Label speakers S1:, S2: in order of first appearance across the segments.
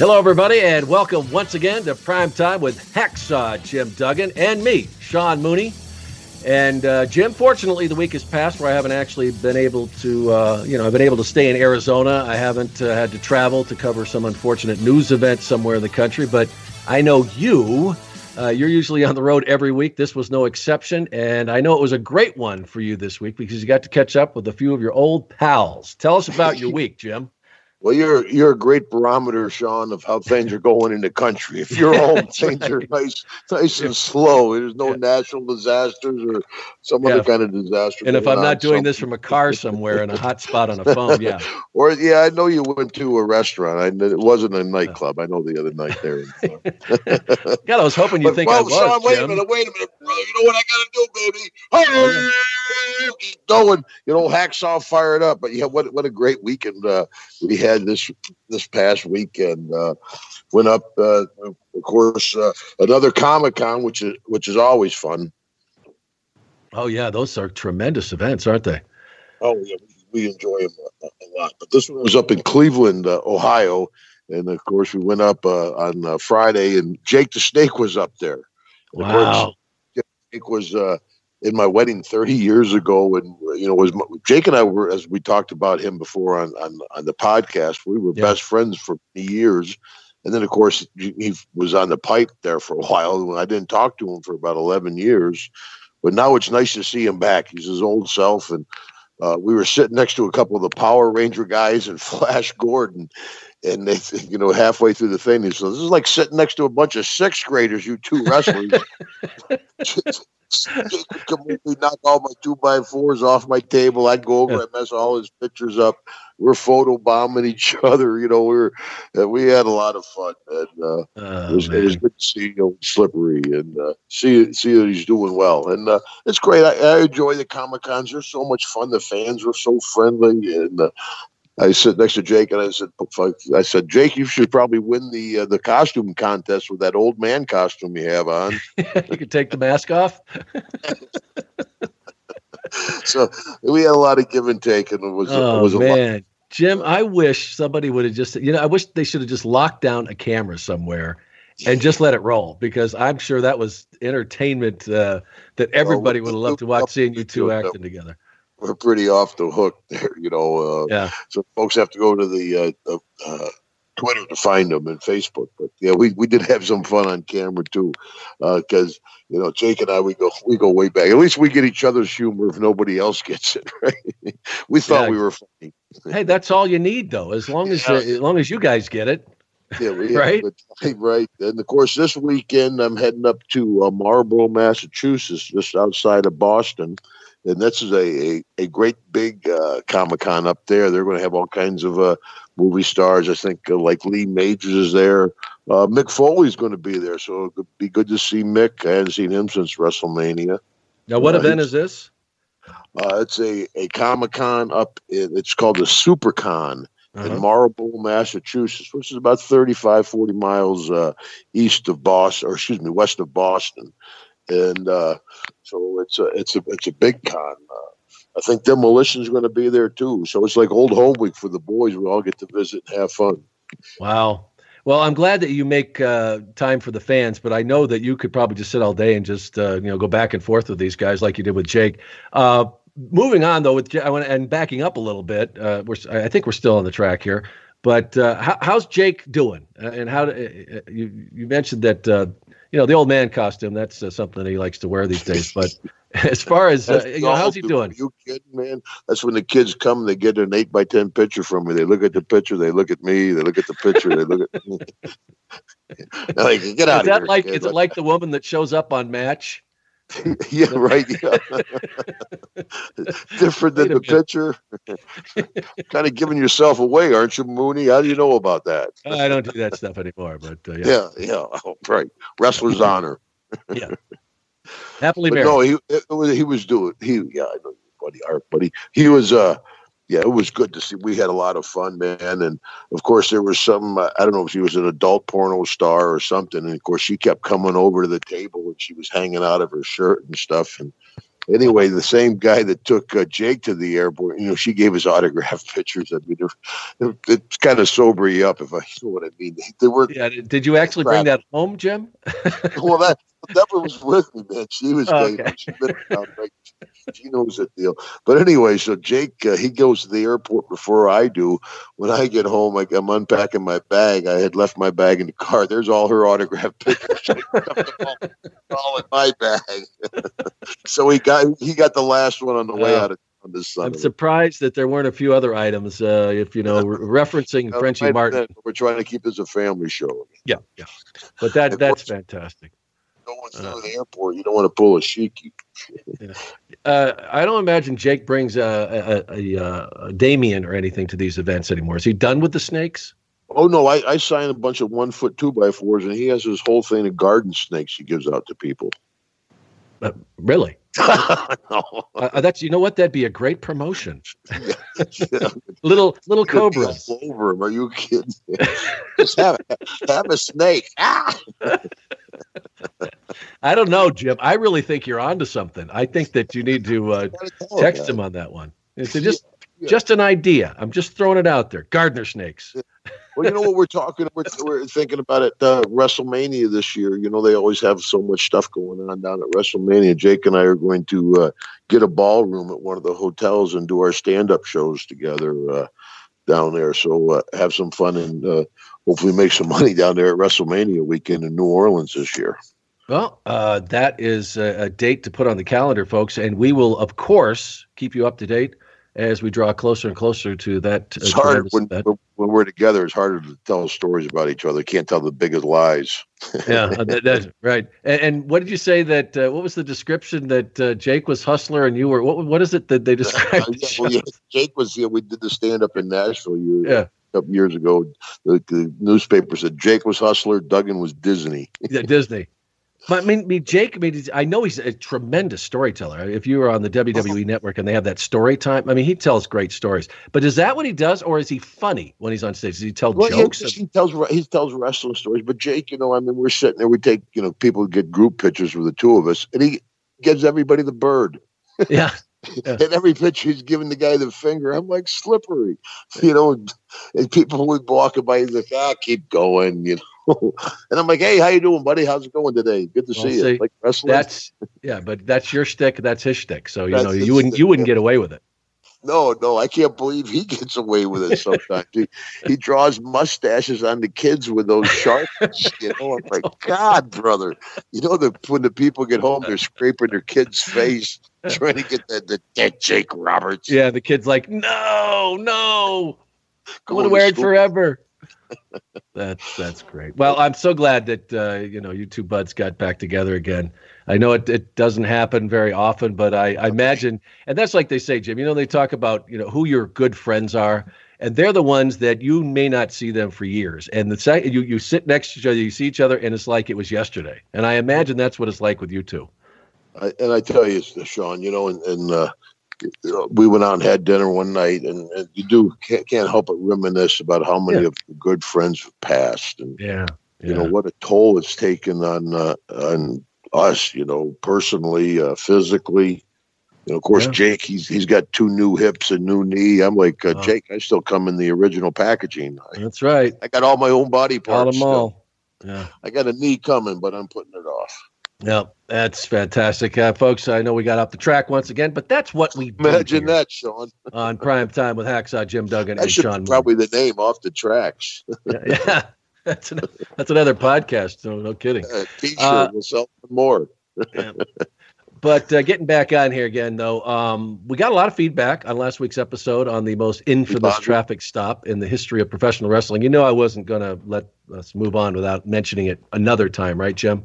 S1: Hello, everybody, and welcome once again to Prime Time with Hacksaw Jim Duggan and me, Sean Mooney. And uh, Jim, fortunately, the week has passed where I haven't actually been able to, uh, you know, I've been able to stay in Arizona. I haven't uh, had to travel to cover some unfortunate news event somewhere in the country. But I know you, uh, you're usually on the road every week. This was no exception. And I know it was a great one for you this week because you got to catch up with a few of your old pals. Tell us about your week, Jim.
S2: Well, you're you're a great barometer, Sean, of how things are going in the country. If you're home, things are nice, nice and slow. There's no yeah. natural disasters or some yeah. other kind of disaster.
S1: And if I'm not doing this from a car somewhere in a hot spot on a phone, yeah.
S2: or yeah, I know you went to a restaurant. I it wasn't a nightclub. I know the other night there.
S1: God, I was hoping you would think well, I was.
S2: Sean, wait
S1: Jim.
S2: a minute, wait a minute, brother. You know what I got to do, baby? Oh, keep going. You know, hacksaw fired up. But yeah, what what a great weekend uh, we had had this this past weekend. Uh, went up, uh, of course, uh, another Comic Con, which is which is always fun.
S1: Oh yeah, those are tremendous events, aren't they?
S2: Oh yeah, we, we enjoy them a, a, lot. But this one was up in Cleveland, uh, Ohio, and of course we went up uh, on uh, Friday, and Jake the Snake was up there.
S1: Wow.
S2: Jake was in my wedding 30 years ago and you know was jake and i were as we talked about him before on on, on the podcast we were yeah. best friends for years. And then of course he was on the pipe there for a while i didn't talk to him for about 11 years. But now it's nice to see him back. He's his old self. And uh, we were sitting next to a couple of the power ranger guys and flash gordon. And they, you know, halfway through the thing, he said, "This is like sitting next to a bunch of sixth graders, you two wrestlers." completely knock all my two by fours off my table. I'd go over, and mess all his pictures up. We're photo bombing each other. You know, we are uh, we had a lot of fun, and uh, oh, it, was, it, was, good to see you know, Slippery and uh, see see that he's doing well. And uh, it's great. I, I enjoy the comic cons. They're so much fun. The fans are so friendly, and uh, I sit next to Jake and I said, I said, Jake, you should probably win the uh, the costume contest with that old man costume you have on.
S1: you could take the mask off.
S2: so we had a lot of give and take, and it was
S1: oh,
S2: it was
S1: man. Lot. Jim, I wish somebody would have just, you know, I wish they should have just locked down a camera somewhere and just let it roll because I'm sure that was entertainment uh, that everybody would have loved to watch seeing you two acting together
S2: we're pretty off the hook there, you know.
S1: Uh, yeah.
S2: So folks have to go to the uh, uh, Twitter to find them and Facebook. But yeah, we, we did have some fun on camera too, because uh, you know Jake and I we go we go way back. At least we get each other's humor if nobody else gets it. Right? we thought yeah. we were funny.
S1: hey, that's all you need though. As long as yeah. as long as you guys get it.
S2: Yeah, we
S1: right,
S2: right. And of course, this weekend I'm heading up to uh, Marlborough, Massachusetts, just outside of Boston and this is a, a, a great big uh, Comic Con up there. They're going to have all kinds of uh, movie stars. I think uh, like Lee Majors is there. Uh, Mick Foley's going to be there, so it'd be good to see Mick. I hadn't seen him since WrestleMania.
S1: Now, what uh, event is this?
S2: Uh, it's a, a Comic Con up. In, it's called the SuperCon uh-huh. in Marlborough, Massachusetts, which is about 35, 40 miles east of Boston, or excuse me, west of Boston and uh, so it's a it's a it's a big con. Uh, I think Demolition's going to be there too. So it's like old home week for the boys. We all get to visit and have fun.
S1: Wow. Well, I'm glad that you make uh, time for the fans, but I know that you could probably just sit all day and just uh, you know go back and forth with these guys like you did with Jake. Uh, moving on though, with and backing up a little bit. Uh, we're I think we're still on the track here. But uh, how, how's Jake doing? Uh, and how you you mentioned that you know the old man costume? That's uh, something that he likes to wear these days. But as far as you know, how's he doing? Are
S2: you kidding, man? That's when the kids come. They get an eight by ten picture from me. They look at the picture. They look at me. They look at the picture. They look at. Me. like, get out
S1: is that
S2: here,
S1: like kid. is it like the woman that shows up on Match?
S2: yeah, right. Yeah. Different than the picture. kind of giving yourself away, aren't you, Mooney? How do you know about that?
S1: I don't do that stuff anymore, but uh, yeah.
S2: yeah, yeah, oh, right. Wrestler's honor.
S1: yeah. Happily married.
S2: No, he was, he was doing he yeah, I know buddy art, buddy. He was uh yeah, it was good to see. We had a lot of fun, man. And of course, there was some, uh, I don't know if she was an adult porno star or something. And of course, she kept coming over to the table and she was hanging out of her shirt and stuff. And anyway, the same guy that took uh, Jake to the airport, you know, she gave his autograph pictures. I mean, it, it's kind of sober you up, if I you know what I mean. They were.
S1: Yeah. Did you actually bring that home, Jim?
S2: well, that Deborah was with me, man. She was. Okay. She been around she knows the deal. But anyway, so Jake, uh, he goes to the airport before I do. When I get home, I, am unpacking my bag. I had left my bag in the car. There's all her autograph pictures all, in my bag. so he got he got the last one on the way out of on this
S1: I'm surprised that there weren't a few other items. Uh, if you know, referencing Frenchie Martin.
S2: We're trying to keep this a family show.
S1: Yeah, yeah. But that that's fantastic
S2: going through uh, the airport. You don't want to pull a sheiky.
S1: yeah. uh, I don't imagine Jake brings a, a, a, a, Damien or anything to these events anymore. Is he done with the snakes?
S2: Oh no, I, I sign a bunch of one foot two by fours, and he has his whole thing of garden snakes he gives out to people.
S1: Uh, really? no. Uh, that's you know what that'd be a great promotion. yeah. little little cobras.
S2: Over him? Are you kidding? Just have have a snake. Ah!
S1: I don't know, Jim. I really think you're onto something. I think that you need to uh, text him on that one. It's just yeah. just an idea. I'm just throwing it out there. Gardener snakes.
S2: Well, you know what we're talking. We're, we're thinking about it. Uh, WrestleMania this year. You know they always have so much stuff going on down at WrestleMania. Jake and I are going to uh, get a ballroom at one of the hotels and do our stand-up shows together uh, down there. So uh, have some fun and uh, hopefully make some money down there at WrestleMania weekend in New Orleans this year.
S1: Well, uh, that is a, a, date to put on the calendar, folks, and we will, of course, keep you up to date as we draw closer and closer to that.
S2: It's hard when, when we're together. It's harder to tell stories about each other. Can't tell the biggest lies.
S1: yeah, uh, that, right. And, and, what did you say that? Uh, what was the description that uh, Jake was hustler and you were? What What is it that they described?
S2: yeah, well, yeah, Jake was. Yeah, we did the stand up in Nashville. You, yeah couple years ago, the, the, newspaper said Jake was hustler, Duggan was Disney.
S1: yeah, Disney. But I mean, Jake. I mean, I know he's a tremendous storyteller. If you were on the WWE Network and they have that story time, I mean, he tells great stories. But is that what he does, or is he funny when he's on stage? Does he tell well, jokes?
S2: He, he tells he tells wrestling stories. But Jake, you know, I mean, we're sitting there. We take you know people get group pictures with the two of us, and he gives everybody the bird.
S1: Yeah.
S2: Yeah. And every picture he's giving the guy the finger. I'm like slippery, you know. And people would walk by, he's like, "Ah, keep going," you know. and I'm like, "Hey, how you doing, buddy? How's it going today? Good to well, see, see, you." Like wrestling.
S1: That's yeah, but that's your stick. That's his stick. So you that's know, you wouldn't stick, you wouldn't yeah. get away with it.
S2: No, no, I can't believe he gets away with it sometimes. he, he draws mustaches on the kids with those sharps. You know, I'm like, God, brother. You know, the when the people get home, they're scraping their kid's face trying to get the, the dead Jake Roberts.
S1: Yeah, the kid's like, no, no, I want to wear it forever. That's that's great. Well, I'm so glad that uh, you know you two buds got back together again. I know it, it doesn't happen very often, but I, I imagine, and that's like they say, Jim. You know, they talk about you know who your good friends are, and they're the ones that you may not see them for years. And the second you you sit next to each other, you see each other, and it's like it was yesterday. And I imagine that's what it's like with you two.
S2: I, and I tell you, Sean, you know, and, and uh, you know, we went out and had dinner one night, and, and you do can't, can't, help but reminisce about how many yeah. of the good friends have passed, and
S1: yeah,
S2: yeah. you know what a toll it's taken on uh, on us, you know, personally, uh, physically. You know, of course, yeah. Jake, he's he's got two new hips and new knee. I'm like uh, Jake. I still come in the original packaging.
S1: That's right.
S2: I got all my own body parts.
S1: Got them all. Yeah.
S2: I got a knee coming, but I'm putting it off.
S1: Yeah, that's fantastic, uh, folks. I know we got off the track once again, but that's what we
S2: imagine that, Sean.
S1: on prime time with Hacksaw Jim Duggan
S2: that
S1: and Sean.
S2: probably the name off the tracks.
S1: yeah, yeah. that's an, that's another podcast. So no kidding.
S2: Uh, T-shirt uh, will sell more.
S1: yeah. But uh, getting back on here again, though, um, we got a lot of feedback on last week's episode on the most infamous traffic stop in the history of professional wrestling. You know, I wasn't going to let us move on without mentioning it another time, right, Jim?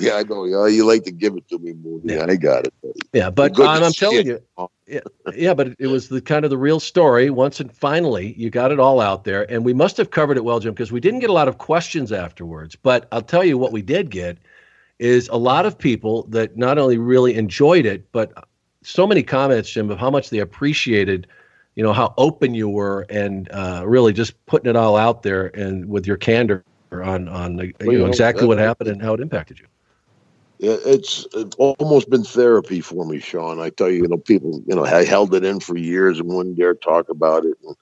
S2: Yeah, I know. Yeah, you like to give it to me, Moody. Yeah. I got it. Buddy.
S1: Yeah, but I'm telling you, yeah, yeah, but it was the kind of the real story. Once and finally, you got it all out there, and we must have covered it well, Jim, because we didn't get a lot of questions afterwards. But I'll tell you what we did get is a lot of people that not only really enjoyed it, but so many comments, Jim, of how much they appreciated, you know, how open you were, and uh, really just putting it all out there and with your candor on on you well, know exactly what happened and how it impacted you
S2: it's, almost been therapy for me, Sean. I tell you, you know, people, you know, I held it in for years and wouldn't dare talk about it. And,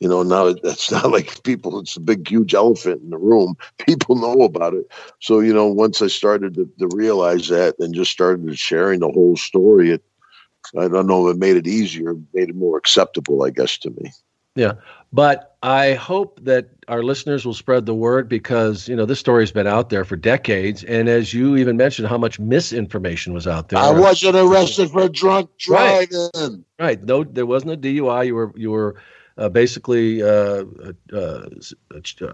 S2: you know, now it's not like people, it's a big, huge elephant in the room. People know about it. So, you know, once I started to, to realize that and just started sharing the whole story, it, I don't know, it made it easier, made it more acceptable, I guess, to me.
S1: Yeah. But I hope that our listeners will spread the word because, you know, this story's been out there for decades. And as you even mentioned, how much misinformation was out there.
S2: I wasn't arrested for drunk driving.
S1: Right. right. No, there wasn't a DUI. You were, you were uh, basically, uh, uh,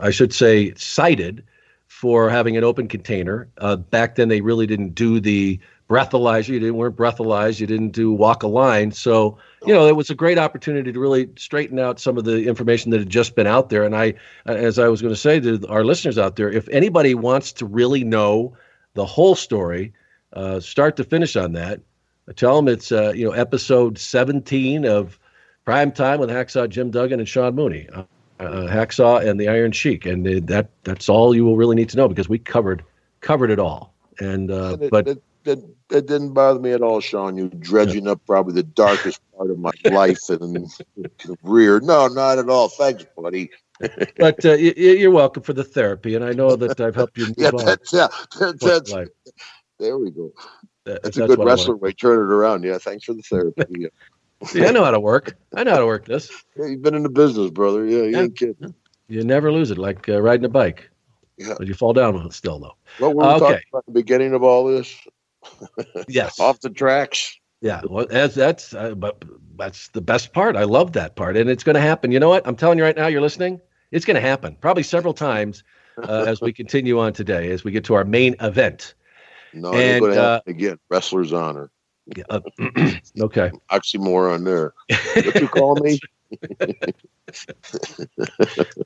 S1: I should say, cited for having an open container. Uh, back then, they really didn't do the breathalyzer. You didn't weren't breathalyzed. You didn't do walk a line. So you know it was a great opportunity to really straighten out some of the information that had just been out there. And I, as I was going to say to our listeners out there, if anybody wants to really know the whole story, uh, start to finish on that, I tell them it's uh, you know episode 17 of Prime Time with Hacksaw Jim Duggan and Sean Mooney. Uh, uh Hacksaw and the Iron Sheik, and that that's all you will really need to know because we covered covered it all. And uh,
S2: it,
S1: but
S2: it, it, it didn't bother me at all, Sean. You dredging up probably the darkest part of my life and the rear. No, not at all. Thanks, buddy.
S1: but uh, you, are welcome for the therapy, and I know that I've helped you move
S2: yeah, that's, Yeah, that's, there we go. That's, that's a good wrestler way. Turn it around. Yeah, thanks for the therapy. Yeah.
S1: See, I know how to work. I know how to work this.
S2: Yeah, you've been in the business, brother. Yeah, you yeah. ain't kidding.
S1: You never lose it, like uh, riding a bike. Yeah. But you fall down with it still, though.
S2: What were we uh, okay. talking about the beginning of all this?
S1: Yes.
S2: Off the tracks.
S1: Yeah, well, that's that's uh, but that's the best part. I love that part, and it's going to happen. You know what? I'm telling you right now. You're listening. It's going to happen probably several times uh, as we continue on today, as we get to our main event.
S2: No, and uh, again, wrestler's honor.
S1: Yeah, uh, okay.
S2: Oxymoron there. What you call me?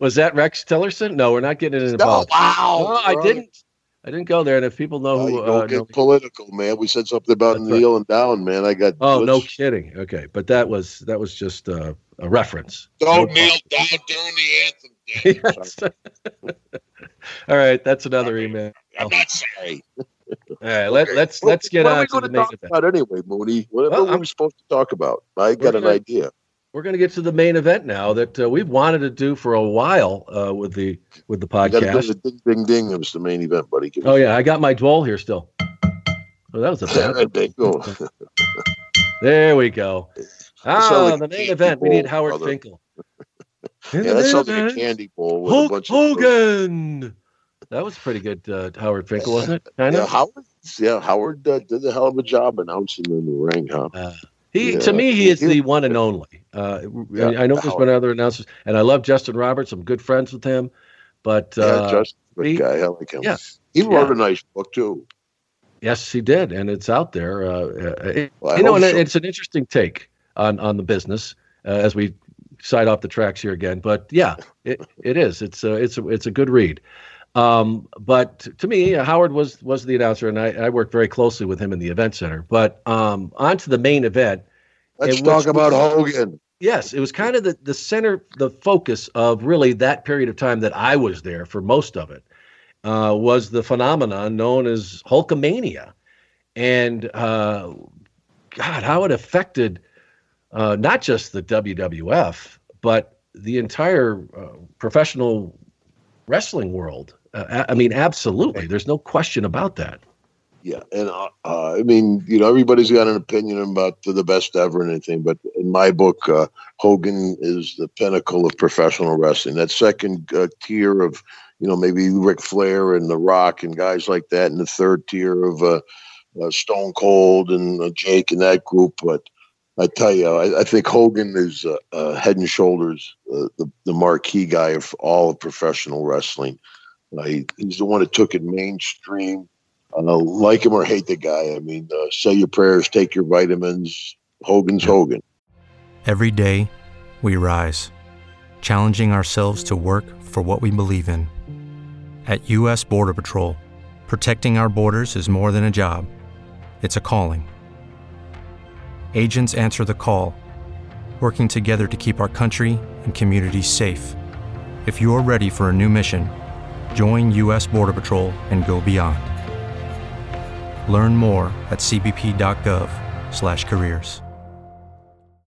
S1: Was that Rex Tillerson? No, we're not getting it involved.
S2: Oh, wow.
S1: No, I didn't. I didn't go there, and if people know who,
S2: uh, don't get know, political, man. We said something about kneeling right. down, man. I got.
S1: Oh, no kidding. Okay, but that was that was just uh, a reference.
S2: Don't no kneel down during the anthem. yes.
S1: All right, that's another email.
S2: I'm not sorry.
S1: All right, let, us let's, let's get
S2: what
S1: on to
S2: the main
S1: event.
S2: About anyway, Mooney, What, well, what are we supposed to talk about? I got an
S1: gonna,
S2: idea
S1: we're going to get to the main event now that uh, we've wanted to do for a while uh, with the with the podcast.
S2: The ding ding ding it was the main event, buddy.
S1: Give oh yeah, I got my dwell here still. Oh, that was a bad.
S2: there,
S1: there we go. Ah, like the main event. Bowl, we need Howard brother. Finkel.
S2: yeah, that sounds like a candy bowl with
S1: Hulk
S2: a bunch
S1: Hogan. Of that was pretty good, uh, Howard Finkel, wasn't it?
S2: Kind yeah, Howard. Yeah, Howard uh, did a hell of a job announcing in the ring, huh?
S1: He yeah. to me, he is the one and only. Uh, yeah, I know there's been other announcers, and I love Justin Roberts. I'm good friends with him, but
S2: uh, Justin, good guy. I like him. Yeah, he wrote a nice book too.
S1: Yes, he did, and it's out there. Uh, uh well, you know, and so. it's an interesting take on on the business uh, as we side off the tracks here again. But yeah, it, it is. It's a it's a it's a good read. Um, but to me, Howard was was the announcer, and I, I, worked very closely with him in the event center. But um, on to the main event.
S2: Let's talk about Hogan.
S1: Yes, it was kind of the, the center, the focus of really that period of time that I was there for most of it, uh, was the phenomenon known as Hulkamania. And uh, God, how it affected uh, not just the WWF, but the entire uh, professional wrestling world. Uh, I mean, absolutely. There's no question about that.
S2: Yeah, and uh, uh, I mean, you know, everybody's got an opinion about the best ever and anything, but in my book, uh, Hogan is the pinnacle of professional wrestling. That second uh, tier of, you know, maybe Ric Flair and The Rock and guys like that, and the third tier of uh, uh, Stone Cold and Jake and that group. But I tell you, I, I think Hogan is head and shoulders the, the marquee guy of all of professional wrestling. He, he's the one that took it mainstream uh, like him or hate the guy. I mean, uh, say your prayers, take your vitamins. Hogan's Hogan.
S3: Every day, we rise, challenging ourselves to work for what we believe in. At U.S. Border Patrol, protecting our borders is more than a job, it's a calling. Agents answer the call, working together to keep our country and communities safe. If you're ready for a new mission, join U.S. Border Patrol and go beyond. Learn more at cbp.gov/careers.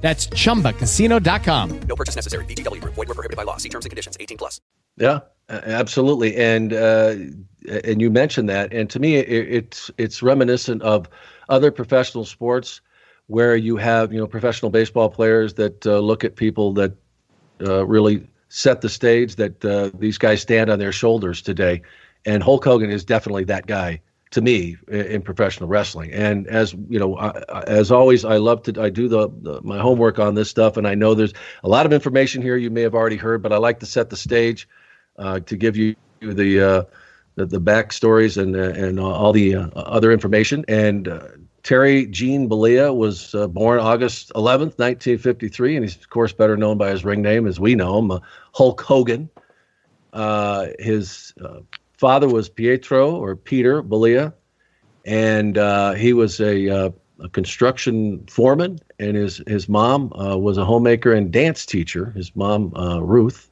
S4: That's ChumbaCasino.com.
S5: No purchase necessary. VGW. Void were prohibited by law. See terms and conditions. 18 plus.
S1: Yeah, absolutely. And uh, and you mentioned that, and to me, it, it's it's reminiscent of other professional sports where you have you know professional baseball players that uh, look at people that uh, really set the stage that uh, these guys stand on their shoulders today, and Hulk Hogan is definitely that guy to me in professional wrestling. And as you know, as always, I love to I do the, the, my homework on this stuff, and I know there's a lot of information here you may have already heard, but I like to set the stage uh, to give you the uh, the, the backstories and uh, and all the uh, other information. And uh, Terry Gene Bollea was uh, born August 11th, 1953, and he's of course better known by his ring name as we know him, Hulk Hogan. his father was Pietro or Peter Bollea, and uh, he was a, uh, a, construction foreman, and his his mom uh, was a homemaker and dance teacher. His mom uh, Ruth,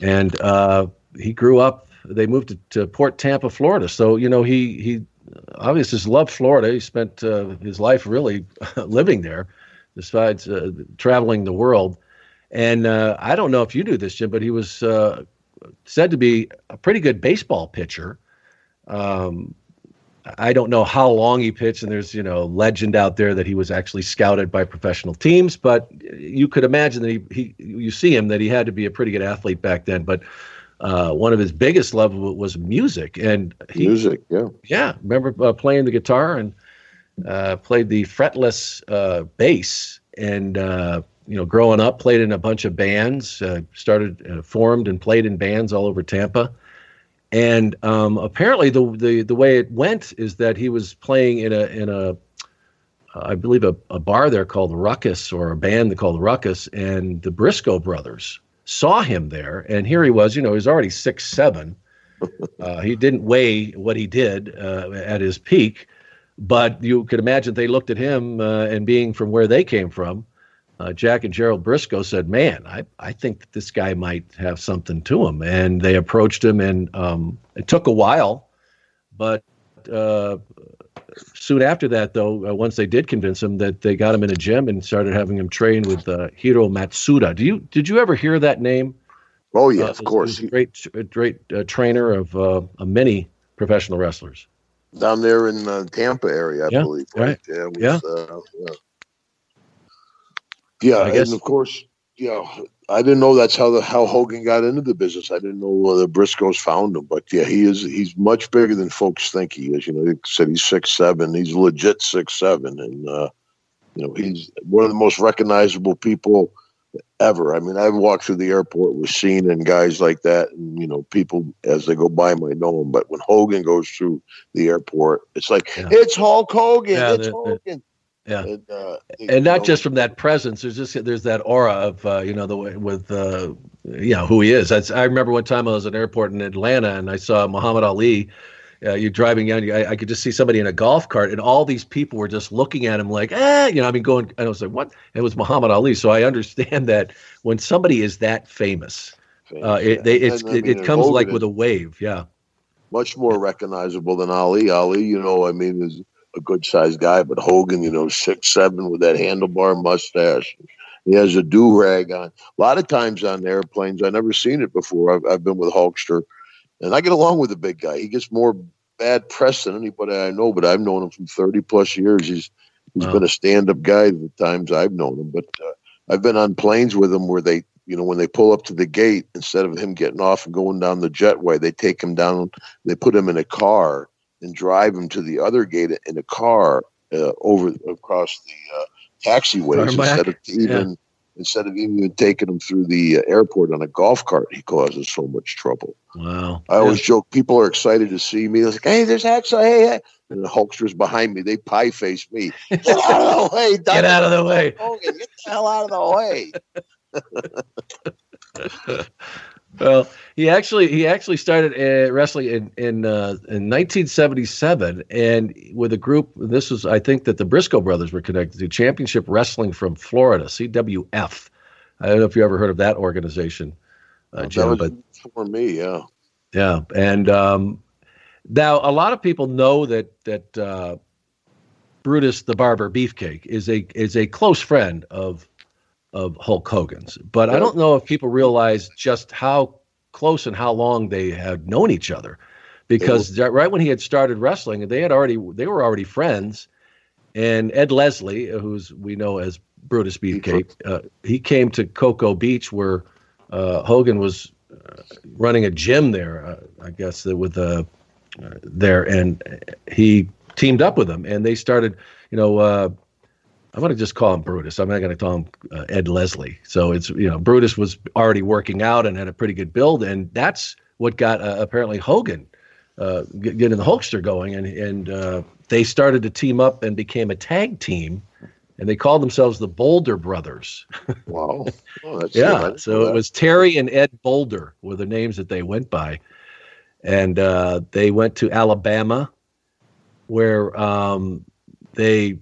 S1: and uh, he grew up. They moved to, to, Port Tampa, Florida. So you know he he obviously loved Florida. He spent uh, his life really living there, besides traveling the world. And I don't know if you do this, Jim, but he was said to be a pretty good baseball pitcher. Um, I don't know how long he pitched, and there's you know legend out there that he was actually scouted by professional teams. But you could imagine that he, he you see him that he had to be a pretty good athlete back then. But uh, one of his biggest love was music, and
S2: he, music, yeah,
S1: yeah. Remember uh, playing the guitar and uh, played the fretless uh, bass, and uh, you know, growing up, played in a bunch of bands, uh, started uh, formed and played in bands all over Tampa. And um, apparently, the, the the way it went is that he was playing in a in a, I believe a, a bar there called the Ruckus or a band called the Ruckus, and the Briscoe brothers saw him there, and here he was. You know, he's already six seven. Uh, he didn't weigh what he did uh, at his peak, but you could imagine they looked at him uh, and being from where they came from, uh, Jack and Gerald Briscoe said, "Man, I, I think that this guy might have something to him." And they approached him, and um, it took a while, but uh, soon after that, though, uh, once they did convince him that they got him in a gym and started having him train with uh, Hiro Matsuda. Do you did you ever hear that name?
S2: Oh yeah, uh, of course.
S1: great, great uh, trainer of many professional wrestlers
S2: down there in the Tampa area, I
S1: yeah,
S2: believe.
S1: Right?
S2: Yeah. Was,
S1: yeah.
S2: Yeah. And of course, yeah, I didn't know that's how the how Hogan got into the business. I didn't know the Briscoes found him, but yeah, he is he's much bigger than folks think he is. You know, they said he's six seven. He's legit six seven, and uh, you know he's one of the most recognizable people ever. I mean, I've walked through the airport with Cena and guys like that, and you know, people as they go by might know him, but when Hogan goes through the airport, it's like yeah. it's Hulk Hogan. Yeah, it's Hogan.
S1: Yeah, and, uh, and not know, just from that presence. There's just there's that aura of uh, you know the way with uh, you know who he is. That's, I remember one time I was at an airport in Atlanta and I saw Muhammad Ali uh, you're driving down. I, I, could just see somebody in a golf cart, and all these people were just looking at him like, ah, you know. I mean, going. I was like, what? It was Muhammad Ali. So I understand that when somebody is that famous, uh, it, they, it's, and, it, mean, it comes like with a wave. Yeah.
S2: Much more recognizable than Ali. Ali, you know, I mean, is a good sized guy, but Hogan, you know, six seven with that handlebar mustache. He has a do rag on. A lot of times on airplanes, I never seen it before. I've, I've been with Hulkster, and I get along with the big guy. He gets more bad press than anybody I know, but I've known him from thirty plus years. He's he's wow. been a stand up guy the times I've known him. But uh, I've been on planes with him where they, you know, when they pull up to the gate, instead of him getting off and going down the jetway, they take him down. They put him in a car and drive him to the other gate in a car uh, over across the uh, taxiways instead of even yeah. instead of even taking him through the uh, airport on a golf cart. He causes so much trouble.
S1: Wow!
S2: I always yeah. joke people are excited to see me. They're like, "Hey, there's Hacksaw! Hey, hey!" And the Hulksters behind me, they pie face me. Get out of the way!
S1: Get out of the way!
S2: Get the hell out of the
S1: way! well, he actually he actually started uh, wrestling in in uh, in 1977, and with a group. This was I think that the Briscoe brothers were connected to Championship Wrestling from Florida, CWF. I don't know if you ever heard of that organization, uh, Jim,
S2: but for me, yeah,
S1: yeah. And um, now a lot of people know that that uh, Brutus the Barber Beefcake is a is a close friend of of Hulk Hogan's. But I don't know if people realize just how close and how long they had known each other, because right when he had started wrestling, they had already they were already friends. And Ed Leslie, who's we know as Brutus Beefcake, uh, he came to Cocoa Beach where uh, Hogan was uh, running a gym there, uh, I guess, with uh, there, and he teamed up with him, and they started, you know uh, I'm going to just call him Brutus. I'm not going to call him uh, Ed Leslie. So it's you know Brutus was already working out and had a pretty good build, and that's what got uh, apparently Hogan uh, getting the Hulkster going, and and uh, they started to team up and became a tag team, and they called themselves the Boulder Brothers.
S2: wow.
S1: Oh, yeah. So it was Terry and Ed Boulder were the names that they went by, and uh, they went to Alabama, where um, they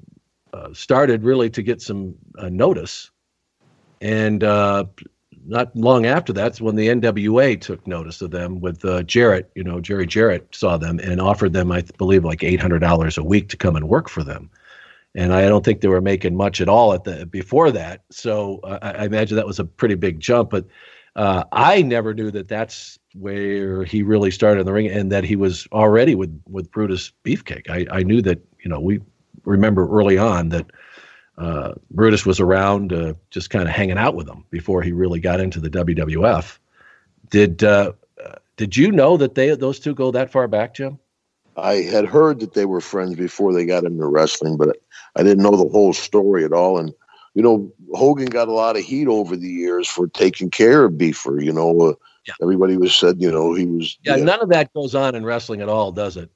S1: uh, started really to get some uh, notice. And uh, not long after that's when the NWA took notice of them with uh, Jarrett. You know, Jerry Jarrett saw them and offered them, I believe, like eight hundred dollars a week to come and work for them. And I don't think they were making much at all at the before that. So uh, I, I imagine that was a pretty big jump. But uh, I never knew that that's where he really started in the ring, and that he was already with with Brutus Beefcake. I, I knew that you know we remember early on that uh, Brutus was around, uh, just kind of hanging out with him before he really got into the WWF. Did uh, did you know that they those two go that far back, Jim?
S2: I had heard that they were friends before they got into wrestling, but I didn't know the whole story at all. And you know, Hogan got a lot of heat over the years for taking care of Beefer. You know, uh, yeah. everybody was said, you know, he was.
S1: Yeah, yeah, none of that goes on in wrestling at all, does it?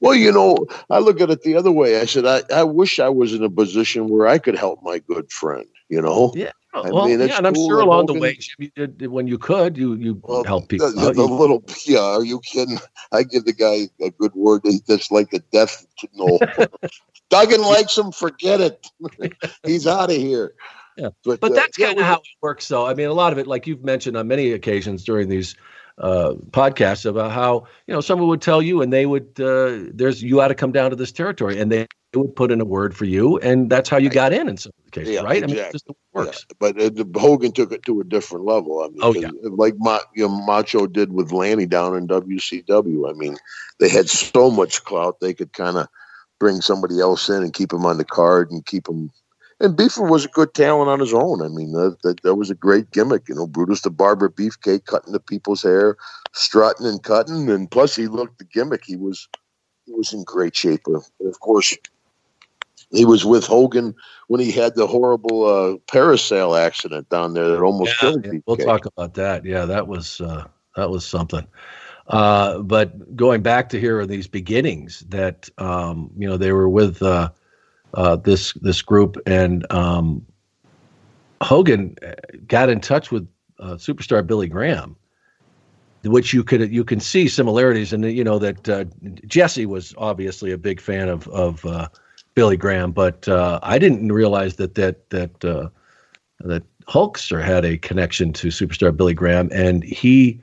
S2: Well, you know, I look at it the other way. I said, I, I wish I was in a position where I could help my good friend, you know?
S1: Yeah. I well, mean, yeah, and I'm cool sure along the way, Jim, you did, when you could, you you well, help people.
S2: The, the, little, yeah, are you kidding? I give the guy a good word that's like the death know. Duggan likes him, forget it. He's out of here.
S1: Yeah, but, but uh, that's kind of how it works, though. I mean, a lot of it, like you've mentioned on many occasions during these uh, podcasts about how you know someone would tell you and they would uh, there's you ought to come down to this territory and they would put in a word for you and that's how you got in in some cases yeah, right exactly. i mean it just works
S2: yeah. but uh, hogan took it to a different level i mean oh, yeah. like Ma, you know, macho did with lanny down in wcw i mean they had so much clout they could kind of bring somebody else in and keep him on the card and keep him and Beefer was a good talent on his own. I mean, that, that, that was a great gimmick. You know, Brutus the Barber Beefcake cutting the people's hair, strutting and cutting, and plus he looked the gimmick. He was he was in great shape. And of course, he was with Hogan when he had the horrible uh, parasail accident down there that almost yeah, killed
S1: yeah. We'll talk about that. Yeah, that was uh, that was something. Uh, but going back to here in these beginnings, that um, you know they were with uh, uh, this this group, and um, Hogan got in touch with uh, superstar Billy Graham. which you could you can see similarities, and you know that uh, Jesse was obviously a big fan of of uh, Billy Graham, but uh, I didn't realize that that that uh, that Hulkster had a connection to superstar Billy Graham, and he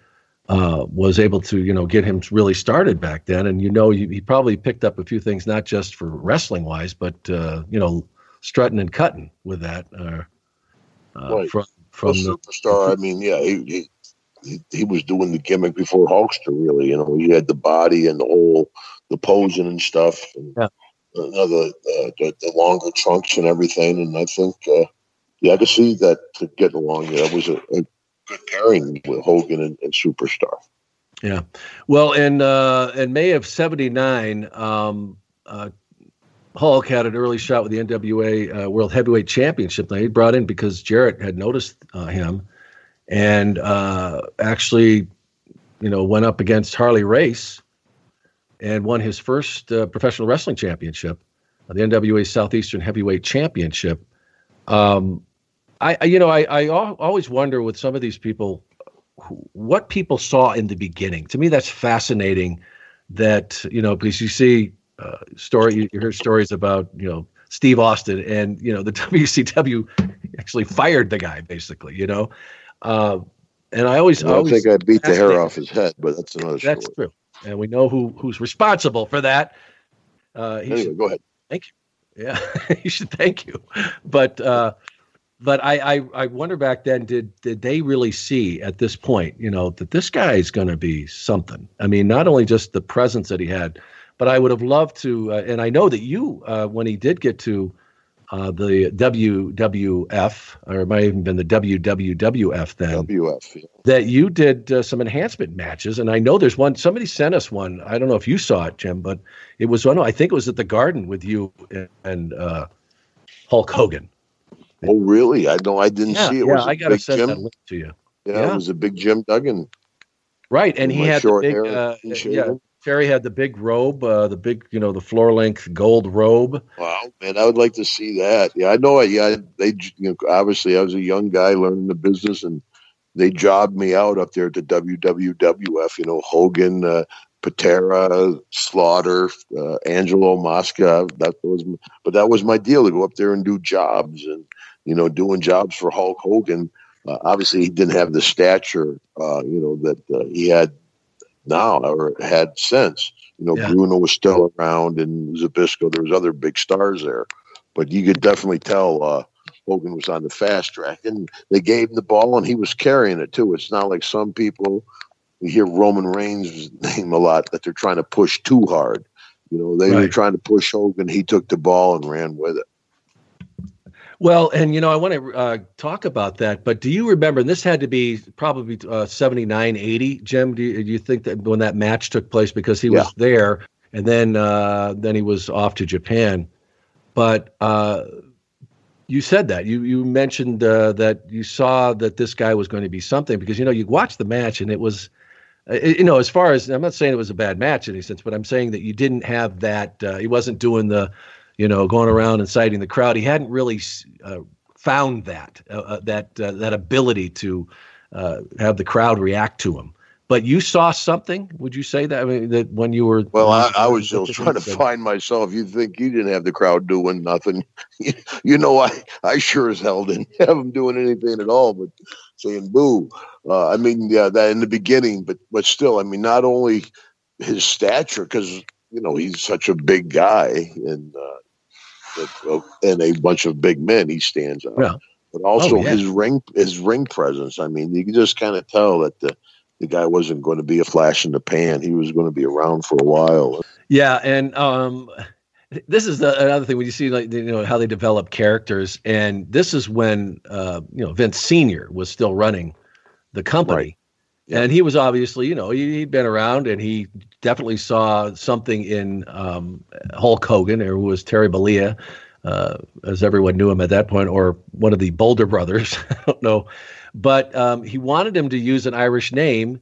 S1: uh, was able to you know get him really started back then. And you know he, he probably picked up a few things not just for wrestling wise, but uh, you know strutting and cutting with that uh, uh,
S2: Right.
S1: from
S2: Well,
S1: from the
S2: superstar. I mean, yeah, he, he he was doing the gimmick before Hulkster. Really, you know, he had the body and the whole the posing and stuff. And,
S1: Yeah.
S2: uh, the, uh, the the longer trunks and everything. And I think, uh, yeah, I could see that to getting along. Yeah, that was a, a good pairing with Hogan and, and Superstar.
S1: Yeah. Well, in uh, in May of '79, um, uh, Hulk had an early shot with the NWA uh, World Heavyweight Championship. That he brought in because Jarrett had noticed uh, him, and uh, actually, you know, went up against Harley Race and won his first uh, professional wrestling championship, the NWA Southeastern Heavyweight Championship. Um, I, you know, I, I always wonder with some of these people what people saw in the beginning. To me, that's fascinating. That you know, because you see uh, story, you, you hear stories about you know Steve Austin, and you know the WCW actually fired the guy basically. You know, uh, and I always,
S2: I don't
S1: always
S2: think I beat the hair off his head, but that's another story.
S1: That's true, and we know who who's responsible for that. Uh, he
S2: Anyway,
S1: should
S2: go ahead. Thank you.
S1: Yeah, you should thank you. But uh, but I, I I wonder back then did did they really see at this point you know that this guy is going to be something? I mean, not only just the presence that he had, but I would have loved to. Uh, and I know that you uh, when he did get to uh, the WWF or it might have even been the WWWF then
S2: WF. Yeah.
S1: that you did uh, some enhancement matches, and I know there's one. Somebody sent us one. I don't know if you saw it, Jim, but it was one. I think it was at the Garden with you and uh, Hulk Hogan.
S2: Oh, really? I know. I didn't
S1: Yeah,
S2: see it.
S1: yeah,
S2: was it
S1: I got to send
S2: Jim?
S1: that link to you.
S2: Yeah,
S1: yeah.
S2: it was a big Jim Duggan.
S1: Right, and he had the
S2: short
S1: big. Uh, yeah. Terry had the big robe, uh, the big, you know, the floor length gold robe.
S2: Wow, man, I would like to see that. Yeah, I know. Yeah, they you know, obviously I was a young guy learning the business, and they jobbed me out up there at the WWWF. You know, Hogan, uh, Patera, Slaughter, uh, Angelo Mosca. That was, but that was my deal to go up there and do jobs, and you know, doing jobs for Hulk Hogan. Uh, obviously, he didn't have the stature, uh, you know, that uh, he had now or had since. You know,
S1: Yeah.
S2: Bruno was still around and Zbyszko. There was other big stars there, but you could definitely tell uh, Hogan was on the fast track, and they gave him the ball, and he was carrying it too. It's not like some people. we hear Roman Reigns' name a lot that they're trying to push too hard. You know, they were trying to push Hogan. He took the ball and ran with it.
S1: Well, and you know, I want to uh, talk about that, but do you remember? And this had to be probably uh, 79, 80, Jim. Do you, do you think that when that match took place, because he was there, and then uh, then he was off to Japan, but uh, you said that you you mentioned uh, that you saw that this guy was going to be something because you know you watched the match and it was. uh, You know, as far as I'm not saying it was a bad match in any sense, but I'm saying that you didn't have that. Uh, he wasn't doing the, you know, going around inciting the crowd. He hadn't really uh, found that uh, uh, that uh, that ability to uh, have the crowd react to him. But you saw something. Would you say that? I mean, that when you were
S2: Well, I, I was just trying to find myself. You think you didn't have the crowd doing nothing? you know, I I sure as hell didn't have them doing anything at all, but saying boo. Uh, I mean, yeah, that in the beginning, but but still, I mean, not only his stature, because you know he's such a big guy, and uh, and a bunch of big men, he stands out.
S1: Yeah.
S2: But also
S1: Oh, yeah.
S2: his ring, his ring presence. I mean, you can just kind of tell that the the guy wasn't going to be a flash in the pan. He was going to be around for a while.
S1: Yeah, and um, this is the, another thing when you see like you know how they develop characters, and this is when uh, you know Vince Senior was still running the company,
S2: Right.
S1: And he was obviously you know he, he'd been around, and he definitely saw something in um, Hulk Hogan, or who was Terry Bollea, uh, as everyone knew him at that point, or one of the Boulder brothers. I don't know, but um, he wanted him to use an Irish name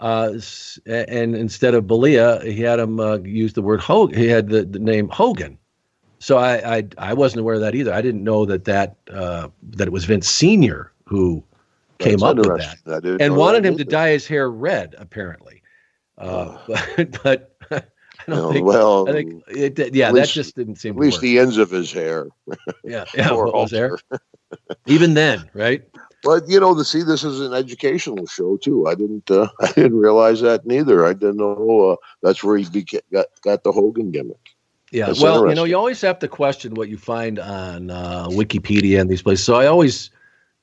S1: uh, and instead of Bollea, he had him uh, use the word Hogan. He had the, the name Hogan. So I, I I wasn't aware of that either. I didn't know that that uh, that it was Vince Senior who came
S2: That's
S1: up with that
S2: I
S1: and wanted him to
S2: either.
S1: dye his hair red, apparently. Uh, but, but I don't
S2: No,
S1: think.
S2: well,
S1: I think it, yeah,
S2: at
S1: that just didn't seem
S2: at
S1: to
S2: least
S1: work.
S2: the ends of his hair.
S1: yeah, yeah, what was there? Even then, right?
S2: But you know, to see this is an educational show too. I didn't. Uh, I didn't realize that neither. I didn't know uh, that's where he beca- got got the Hogan gimmick.
S1: Yeah.
S2: That's
S1: well, you know, you always have to question what you find on uh, Wikipedia and these places. So I always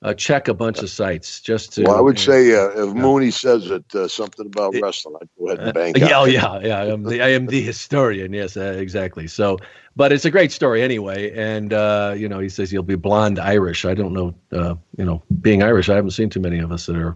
S1: uh, check a bunch of sites just to.
S2: Well, I would say uh, if. Mooney says it uh, something about wrestling, I'd go ahead and
S1: Uh,
S2: bank.
S1: yeah, oh, yeah, yeah. I am the I am the historian. Yes, uh, exactly. So, but it's a great story anyway. And uh, you know, he says he'll be blonde Irish. I don't know. Uh, you know, being Irish, I haven't seen too many of us that are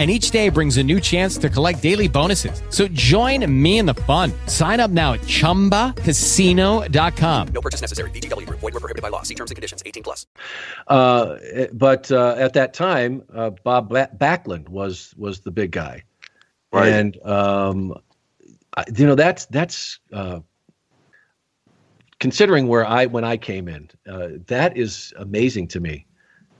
S4: And each day brings a new chance to collect daily bonuses. So join me in the fun. Sign up now at chumbacasino.com.
S5: No purchase necessary. VGW Group. Void were prohibited by law. See terms and conditions. 18 plus.
S1: Uh, but uh, at that time, uh, Bob ba- Backlund was was the big guy,
S2: Right.
S1: and um, I, you know that's that's uh, considering where I when I came in, uh, that is amazing to me.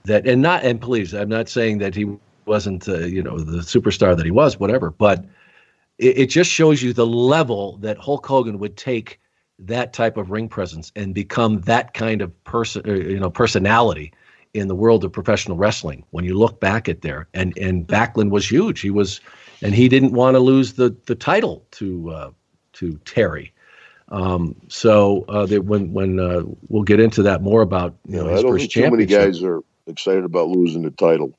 S1: That and not and please, I'm not saying that he wasn't uh, you know the superstar that he was, whatever, but it, it just shows you the level that Hulk Hogan would take that type of ring presence and become that kind of person, uh, you know, personality in the world of professional wrestling. When you look back at there, and and Backlund was huge. He was, and he didn't want to lose the the title to uh, to Terry. Um, so uh, that when when uh, we'll get into that more about you know
S2: I
S1: his
S2: don't
S1: first
S2: think too many guys are excited about losing the title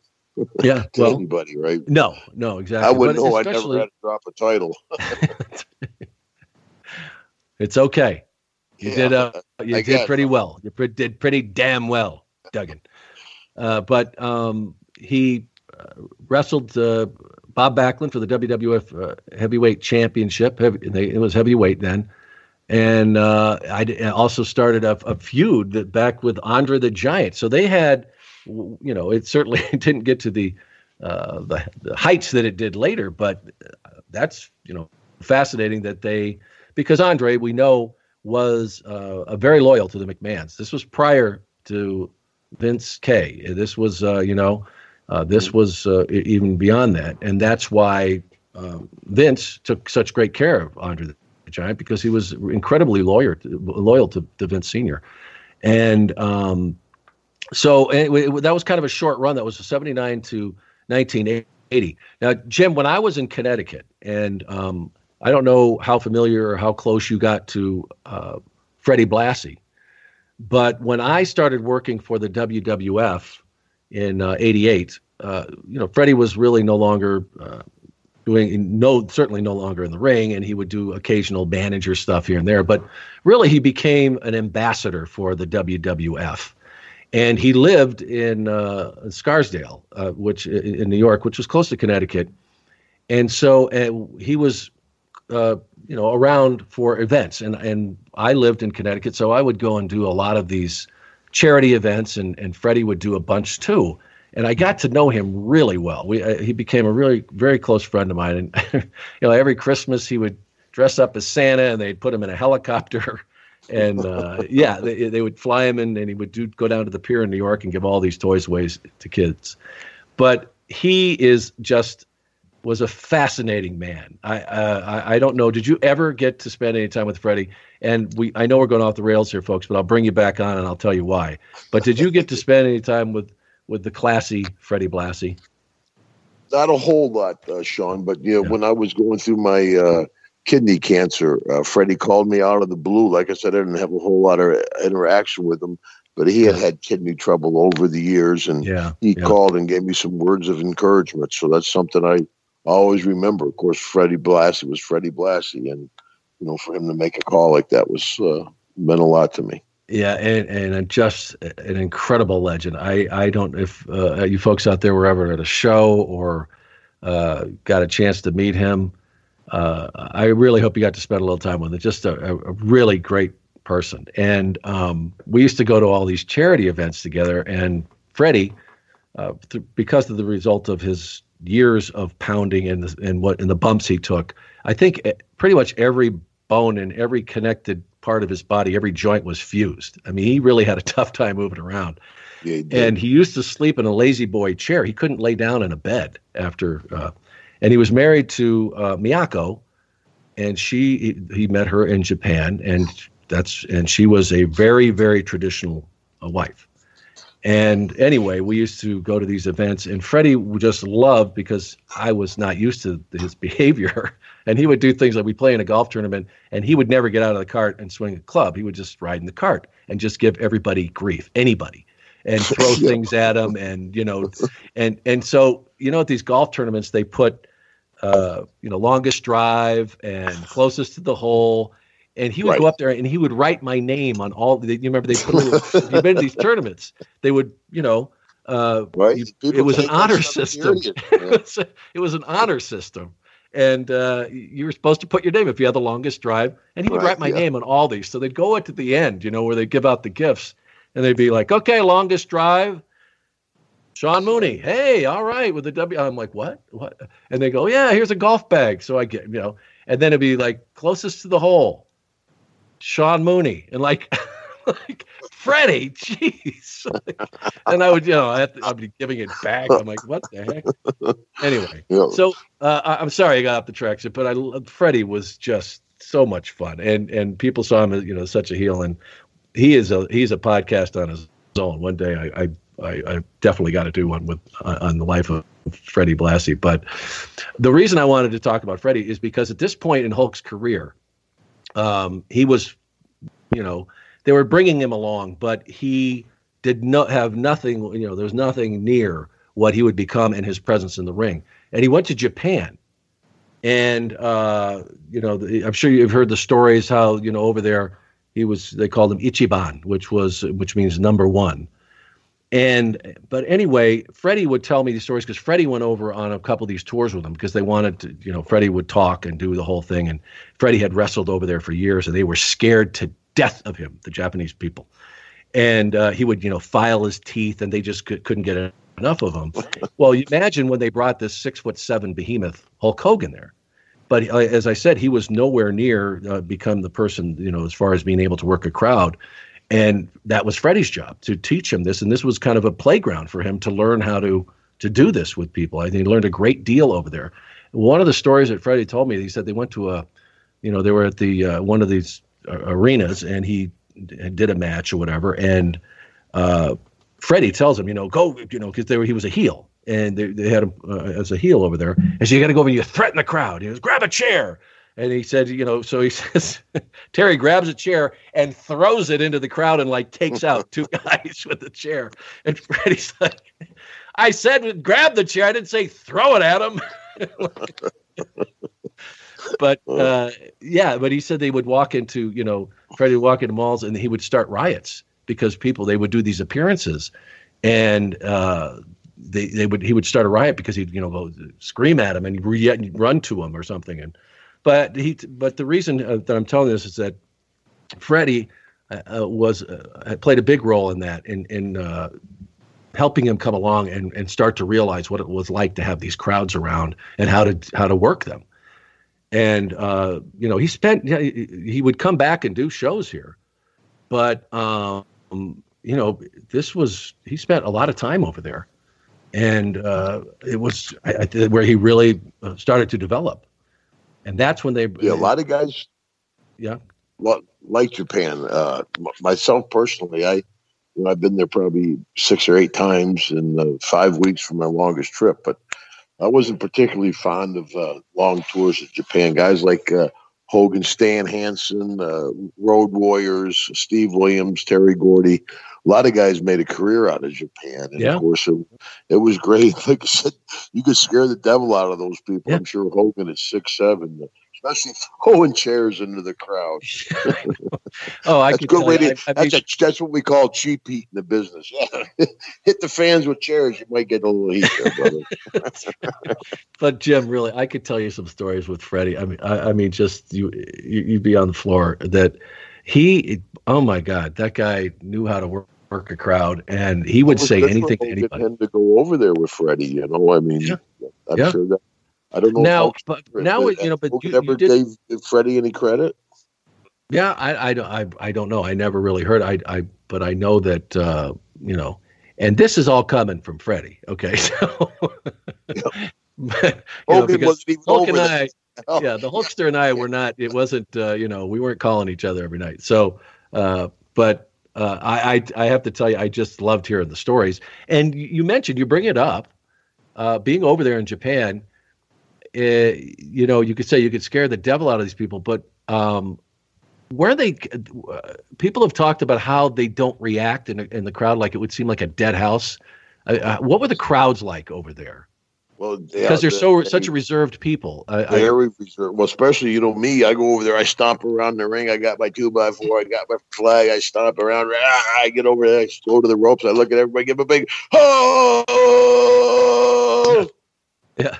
S1: Yeah, well,
S2: anybody, right?
S1: no, no, exactly.
S2: I wouldn't
S1: But
S2: know. I never had to drop a title.
S1: It's okay. You
S2: Yeah,
S1: did uh, you
S2: I
S1: did pretty well. You pre- did pretty damn well, Duggan. Uh, but um, he uh, wrestled uh, Bob Backlund for the WWF uh, Heavyweight Championship. Heavy, they, it was heavyweight then, and uh, I d- also started a, a feud that back with Andre the Giant. So they had, you know, it certainly didn't get to the uh, the, the heights that it did later, but uh, that's you know fascinating that they because Andre we know was uh, very loyal to the McMahons. This was prior to Vince K. This was uh, you know uh, this was uh, even beyond that, and that's why um, Vince took such great care of Andre the Giant because he was incredibly loyal to, loyal to, to Vince Senior, and um, so that was kind of a short run. That was 79 to 1980. Now, Jim, when I was in Connecticut, and um, I don't know how familiar or how close you got to uh, Freddie Blassie, but when I started working for the WWF in uh, '88, uh, you know, Freddie was really no longer uh, doing no, certainly no longer in the ring, and he would do occasional manager stuff here and there. But really, he became an ambassador for the WWF and he lived in uh, Scarsdale, uh, which in New York, which was close to Connecticut, and so uh, he was, uh, you know, around for events, and and I lived in Connecticut, so I would go and do a lot of these charity events, and and Freddie would do a bunch too, and I got to know him really well. We uh, he became a really very close friend of mine, and you know, every Christmas he would dress up as Santa, and they'd put him in a helicopter and uh, yeah, they, they would fly him in, and he would do go down to the pier in New York and give all these toys away to kids. But he is just was a fascinating man. I, uh, I I don't know. Did you ever get to spend any time with Freddie? And we I know we're going off the rails here, folks, but I'll bring you back on and I'll tell you why. But did you get to spend any time with with the classy Freddie Blassie?
S2: Not a whole lot, uh, Sean, but you know,
S1: Yeah.
S2: when I was going through my uh, kidney cancer. Uh, Freddie called me out of the blue. Like I said, I didn't have a whole lot of interaction with him, but he had had kidney trouble over the years, and
S1: Yeah,
S2: he
S1: yeah.
S2: called and gave me some words of encouragement. So that's something I always remember. Of course, Freddie Blassie was Freddie Blassie, and you know, for him to make a call like that was uh, meant a lot to me.
S1: Yeah, and and just an incredible legend. I I don't if uh, you folks out there were ever at a show or uh, got a chance to meet him. Uh, I really hope you got to spend a little time with him. Just a, a a really great person. And um, we used to go to all these charity events together. And Freddie, uh, th- because of the result of his years of pounding and the, and what and the bumps he took, I think eh, pretty much every bone and every connected part of his body, every joint was fused. I mean, he really had a tough time moving around.
S2: Yeah, he.
S1: And he used to sleep in a lazy boy chair. He couldn't lay down in a bed after. Uh, and he was married to uh, Miyako, and she he, he met her in Japan, and that's and she was a very very traditional uh, wife. And anyway, we used to go to these events, and Freddie just loved because I was not used to his behavior. And he would do things like we play in a golf tournament, and he would never get out of the cart and swing a club. He would just ride in the cart and just give everybody grief, anybody, and throw things at them, and you know, and and so you know at these golf tournaments they put, uh, you know, longest drive and closest to the hole. And he would go up there and he would write my name on all. You remember they put a little, if you've been to these tournaments. They would, you know, uh,
S2: right?
S1: you- it was an honor system.
S2: serious,
S1: it, was a- it was an honor system, and uh, you were supposed to put your name if you had the longest drive. And he would
S2: Right,
S1: write my
S2: yeah.
S1: name on all these. So they'd go at to the end, you know, where they give out the gifts, and they'd be like, "Okay, longest drive." Sean Mooney, hey, all right, with the W. I'm like, what? What? And they go, yeah, here's a golf bag. So I get, you know, and then it'd be like closest to the hole, Sean Mooney, and like, like Freddie, jeez. and I would, you know, I have to, I'd be giving it back. I'm like, what the heck? Anyway,
S2: Yeah.
S1: so uh, I- I'm sorry I got off the tracks, but I Freddie was just so much fun, and and people saw him as you know such a heel, and he is a he's a podcast on his own. One day I I, I, I definitely got to do one with uh, on the life of Freddie Blassie. But the reason I wanted to talk about Freddie is because at this point in Hulk's career, um, he was, you know, they were bringing him along, but he did not have nothing. You know, there's nothing near what he would become and his presence in the ring. And he went to Japan, and uh, you know, the, I'm sure you've heard the stories how you know over there he was. They called him Ichiban, which was which means number one. And but anyway, Freddie would tell me these stories because Freddie went over on a couple of these tours with him because they wanted to, you know, Freddie would talk and do the whole thing. And Freddie had wrestled over there for years, and they were scared to death of him, the Japanese people. And uh, he would, you know, file his teeth, and they just could, couldn't get enough of him. well, you imagine when they brought this six foot seven behemoth Hulk Hogan there. But uh, as I said, he was nowhere near uh, become the person, you know, as far as being able to work a crowd. And that was Freddie's job to teach him this. And this was kind of a playground for him to learn how to to do this with people. I think he learned a great deal over there. One of the stories that Freddie told me, he said they went to a, you know, they were at the uh, one of these uh, arenas, and he d- did a match or whatever, and uh, Freddie tells him, you know, go, you know, because he was a heel, and they, they had him uh, as a heel over there, and so you got to go over and you threaten the crowd. He goes, grab a chair. And he said, you know, so he says, Terry grabs a chair and throws it into the crowd and like takes out two guys with the chair. And Freddie's like, I said grab the chair. I didn't say throw it at him. but uh, yeah, but he said they would walk into, you know, Freddie would walk into malls and he would start riots because people they would do these appearances and uh, they they would he would start a riot because he'd you know go scream at him and re- run to him or something and but he but the reason uh, that I'm telling this is that Freddie uh, uh, was uh, played a big role in that in in uh, helping him come along and and start to realize what it was like to have these crowds around and how to how to work them. And uh, you know he spent he would come back and do shows here. But um, you know this was he spent a lot of time over there. And it was I, I, where he really started to develop and that's when they
S2: Yeah, a lot of guys
S1: yeah
S2: like Japan. Uh, myself personally, I you know, I've been there probably six or eight times in uh, five weeks for my longest trip, but I wasn't particularly fond of uh, long tours of Japan. Guys like uh, Hogan, Stan Hansen, uh, Road Warriors, Steve Williams, Terry Gordy. A lot of guys made a career out of Japan, and
S1: Yeah.
S2: of course, it, it was great. Like I said, you could scare the devil out of those people.
S1: Yeah.
S2: I'm sure Hogan is six seven, especially throwing chairs into the crowd.
S1: oh, I
S2: That's
S1: could
S2: good way to,
S1: I- I mean,
S2: that's, a, that's what we call cheap heat in the business. Yeah. Hit the fans with chairs, you might get a little heat there, brother.
S1: but Jim, really, I could tell you some stories with Freddie. I mean, I, I mean, just you, you, you'd be on the floor. That he, oh my God, that guy knew how to work, work a crowd, and he would say anything to anybody.
S2: him to go over there with Freddie. You know, I mean,
S1: Yeah.
S2: I'm
S1: Yeah.
S2: sure that. I don't know.
S1: Now, but now you know, but you,
S2: ever
S1: you did,
S2: gave Freddie any credit?
S1: Yeah, I, I don't I, I don't know. I never really heard. I I but I know that uh, you know, and this is all coming from Freddie. Okay, so but, you know, because
S2: wasn't even
S1: Hulk
S2: over
S1: and. I, yeah, the Hulkster and I were not. It wasn't. Uh, you know, we weren't calling each other every night. So, uh, but uh, I, I I have to tell you, I just loved hearing the stories. And you you mentioned you bring it up, uh, being over there in Japan. Uh, you know, you could say you could scare the devil out of these people, but um, where they uh, people have talked about how they don't react in, in the crowd like it would seem like a dead house. Uh, uh, what were the crowds like over there?
S2: Well,
S1: Because they're so such a reserved people. I, I,
S2: very reserved. Well, especially you know me. I go over there. I stomp around the ring. I got my two by four. I got my flag. I stomp around. I get over there. I go to the ropes. I look at everybody. Give a big oh.
S1: Yeah.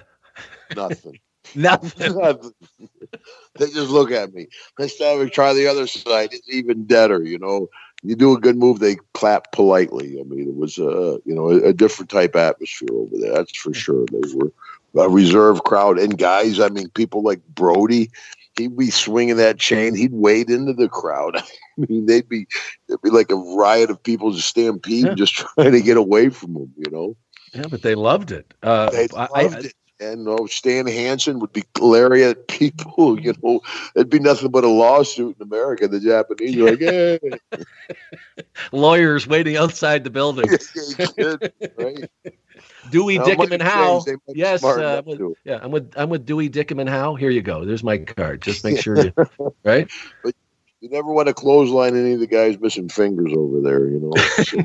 S2: Nothing.
S1: nothing.
S2: Nothing. they just look at me. Next time we try the other side, it's even deader. You know, you do a good move, they clap politely. I mean, it was a you know a, a different type atmosphere over there. That's for sure. They were a reserve crowd and guys. I mean, people like Brody. He'd be swinging that chain. He'd wade into the crowd. I mean, they'd be it'd be like a riot of people just stampede,
S1: Yeah.
S2: just trying to get away from him. You know.
S1: Yeah, but they loved it. Uh,
S2: They
S1: I-
S2: loved
S1: I-
S2: it. And oh, Stan Hansen would be glaring at people. You know, it'd be nothing but a lawsuit in America. The Japanese are like, "Hey,
S1: lawyers waiting outside the building.
S2: you kid, right?"
S1: Dewey,
S2: Now,
S1: Dickham, and Howe.
S2: changed, they might be
S1: Yes, uh, with- yeah, I'm with I'm with Dewey, Dickham, and Howe. Here you go. There's my card. Just make sure you right.
S2: You never want to clothesline any of the guys missing fingers over there. You know,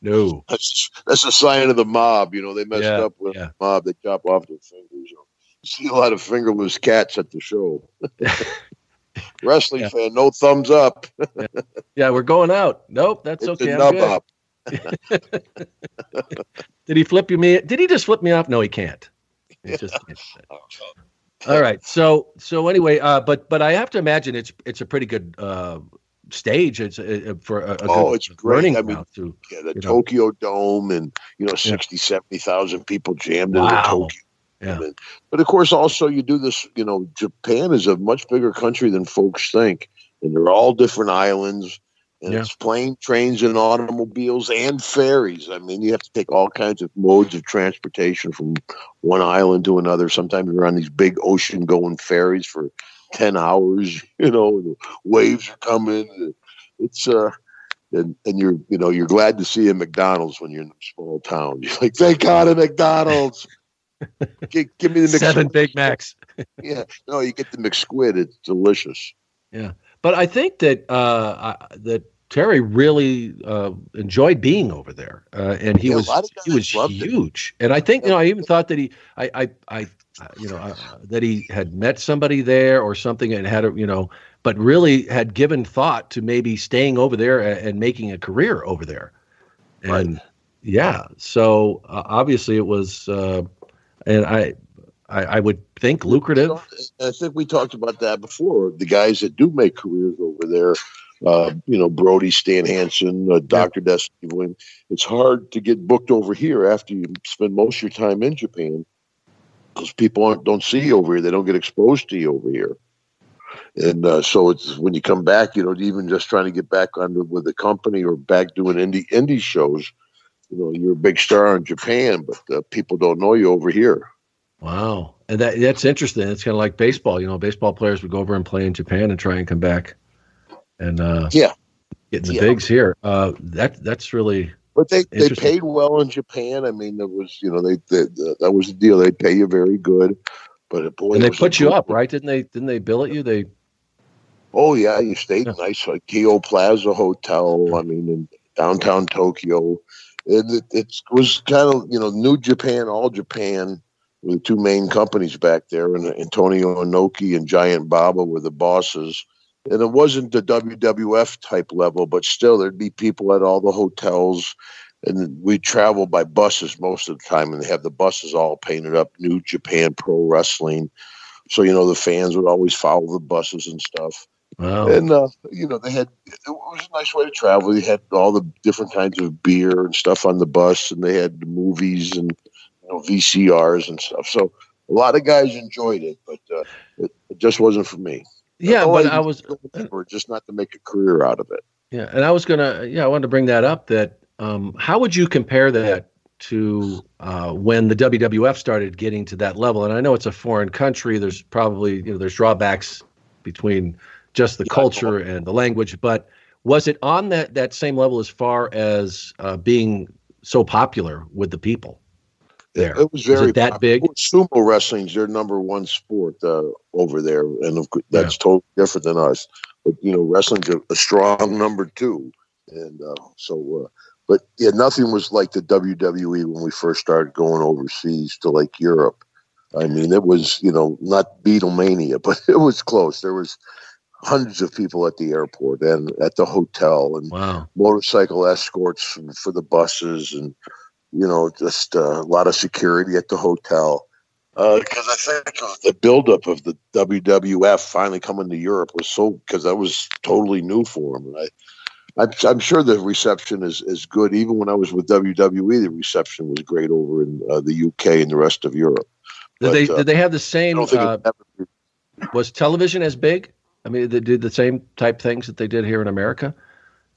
S1: No.
S2: that's that's a sign of the mob. You know, they messed
S1: Yeah,
S2: up with
S1: yeah.
S2: the mob. They chop off their fingers. You. See a lot of fingerless cats at the show. Wrestling
S1: Yeah.
S2: fan, no thumbs up.
S1: Yeah, we're going out. Nope, that's
S2: It's
S1: okay. I'm good. Did he flip you me? Did he just flip me off? No, he can't. Just can't. All right. So so anyway, uh, but but I have to imagine it's it's a pretty good uh, stage. It's uh, for a, a
S2: Oh,
S1: good
S2: it's great. I mean,
S1: too.
S2: Yeah, the
S1: you know.
S2: Tokyo Dome and you know 60, 70,000 people jammed into
S1: Wow.
S2: Tokyo.
S1: Yeah.
S2: But of course, also you do this. You know, Japan is a much bigger country than folks think, and they're all different islands. And
S1: Yeah.
S2: it's plane, trains, and automobiles and ferries. I mean, you have to take all kinds of modes of transportation from one island to another. Sometimes you're on these big ocean-going ferries for ten hours. You know, waves are coming. It's uh, and and you're you know you're glad to see a McDonald's when you're in a small town. You're like, thank God a McDonald's. give, give me the
S1: Seven Big Macs.
S2: Yeah, no, you get the McSquid. It's delicious.
S1: Yeah, but I think that uh, I, that Terry really uh, enjoyed being over there, uh, and he
S2: Yeah,
S1: was he was
S2: loved it.
S1: huge. And I think you know I even thought that he I I, I you know uh, that he had met somebody there or something and had a you know, but really had given thought to maybe staying over there and, and making a career over there. And yeah, so uh, obviously it was, uh, and I, I I would think lucrative.
S2: I think we talked about that before. The guys that do make careers over there, uh, you know, Brody, Stan Hansen, uh, Dr. Death Steve Williams, it's hard to get booked over here after you spend most of your time in Japan because people aren't, don't see you over here. They don't get exposed to you over here. And uh, so it's when you come back, you know, even just trying to get back under with the company or back doing indie indie shows, you know, you're a big star in Japan, but uh, people don't know you over here.
S1: Wow, and that that's interesting. It's kind of like baseball. You know, baseball players would go over and play in Japan and try and come back, and uh,
S2: Yeah.
S1: get the
S2: Yeah.
S1: bigs here. Uh, that that's really
S2: But they, they paid well in Japan. I mean, there was you know they, they, that was the deal. They pay you very good, But uh, boy,
S1: and they put you up, right? Didn't they? Didn't they bill at you? They
S2: Oh yeah, you stayed nice like Keio Plaza Hotel. I mean, in downtown Tokyo, and it, it was kind of you know New Japan, All Japan were the two main companies back there, and Antonio Inoki and Giant Baba were the bosses. And it wasn't the WWF type level, but still there'd be people at all the hotels, and we travel by buses most of the time, and they have the buses all painted up New Japan Pro Wrestling. So you know the fans would always follow the buses and stuff.
S1: wow.
S2: And uh, you know, they had it was a nice way to travel. They had all the different kinds of beer and stuff on the bus, and they had movies and you know VCRs and stuff. So a lot of guys enjoyed it, but uh, it, it just wasn't for me.
S1: Yeah,
S2: Oh,
S1: but
S2: I
S1: was
S2: or just not to make a career out of it.
S1: Yeah, and I was gonna, yeah, I wanted to bring that up. That um, how would you compare that to uh, when the WWF started getting to that level? And I know it's a foreign country. There's probably you know there's drawbacks between just the culture and the language, but was it on that that same level as far as uh, being so popular with the people there?
S2: It was very
S1: it that big?
S2: Sumo wrestling's their number one sport uh, over there, and of, course, that's totally different than us. But you know, wrestling's a, a strong number two, and uh, so. Uh, but yeah, nothing was like the WWE when we first started going overseas to like Europe. I mean, it was you know not Beatlemania, but it was close. There was hundreds of people at the airport and at the hotel, and
S1: Wow.
S2: motorcycle escorts for the buses and you know just uh, a lot of security at the hotel because i think the buildup of the wwf finally coming to europe was so because that was totally new for them I, I'm, I'm sure the reception is, is good even when i was with wwe the reception was great over in uh, the uk and the rest of europe
S1: Did
S2: But,
S1: they
S2: uh,
S1: did they have the same? Uh, was television as big? I mean, they did the same type things that they did here in America.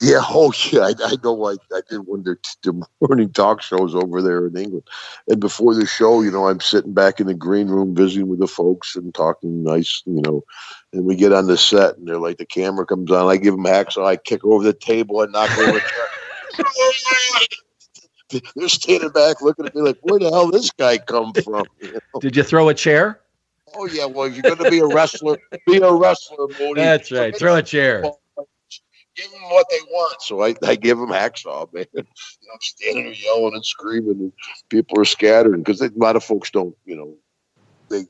S2: Yeah, oh yeah, I, I know. I, I did one of their, their morning talk shows over there in England, and before the show, you know, I'm sitting back in the green room visiting with the folks and talking nice, you know, and we get on the set, and they're like, the camera comes on, I give them hacksaw, I kick over the table, and knock over. a chair. They're standing back looking at me like, where the hell this guy come from? You know?
S1: Did you throw a chair?
S2: Oh yeah, well, if you're going to be a wrestler, be a wrestler, Mooney.
S1: That's right. Throw a chair.
S2: Give them what they want. So I, I give them hacksaw, man. You know, I'm standing there yelling and screaming, and people are scattering because a lot of folks don't, you know, they,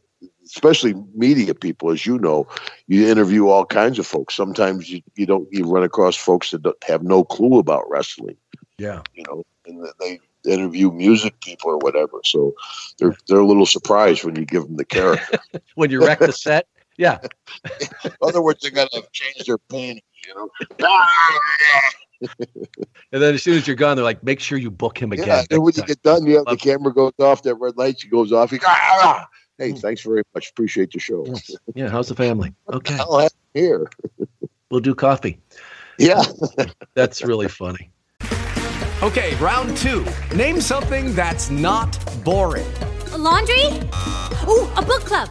S2: especially media people, as you know, you interview all kinds of folks. Sometimes you, you don't, you run across folks that don't, have no clue about wrestling,
S1: Yeah.
S2: you know, and they interview music people or whatever. So they're, they're a little surprised when you give them the character.
S1: When you wreck the set. Yeah.
S2: In other words, they got to change their pain, you know.
S1: And then as soon as you're gone, they're like, make sure you book him again.
S2: Yeah, and when you
S1: time."
S2: get done, yeah, the
S1: Love-
S2: camera goes off, that red light goes off. You go, ah! ah, ah. hey, mm. thanks very much. Appreciate the show.
S1: Yes. Yeah. How's the family? Okay.
S2: I'll have here.
S1: We'll do coffee.
S2: Yeah.
S1: That's really funny.
S6: Okay, round two. Name something that's not boring.
S7: A laundry? Ooh, a book club.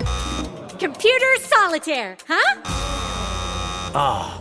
S7: Computer solitaire, huh?
S6: Ah,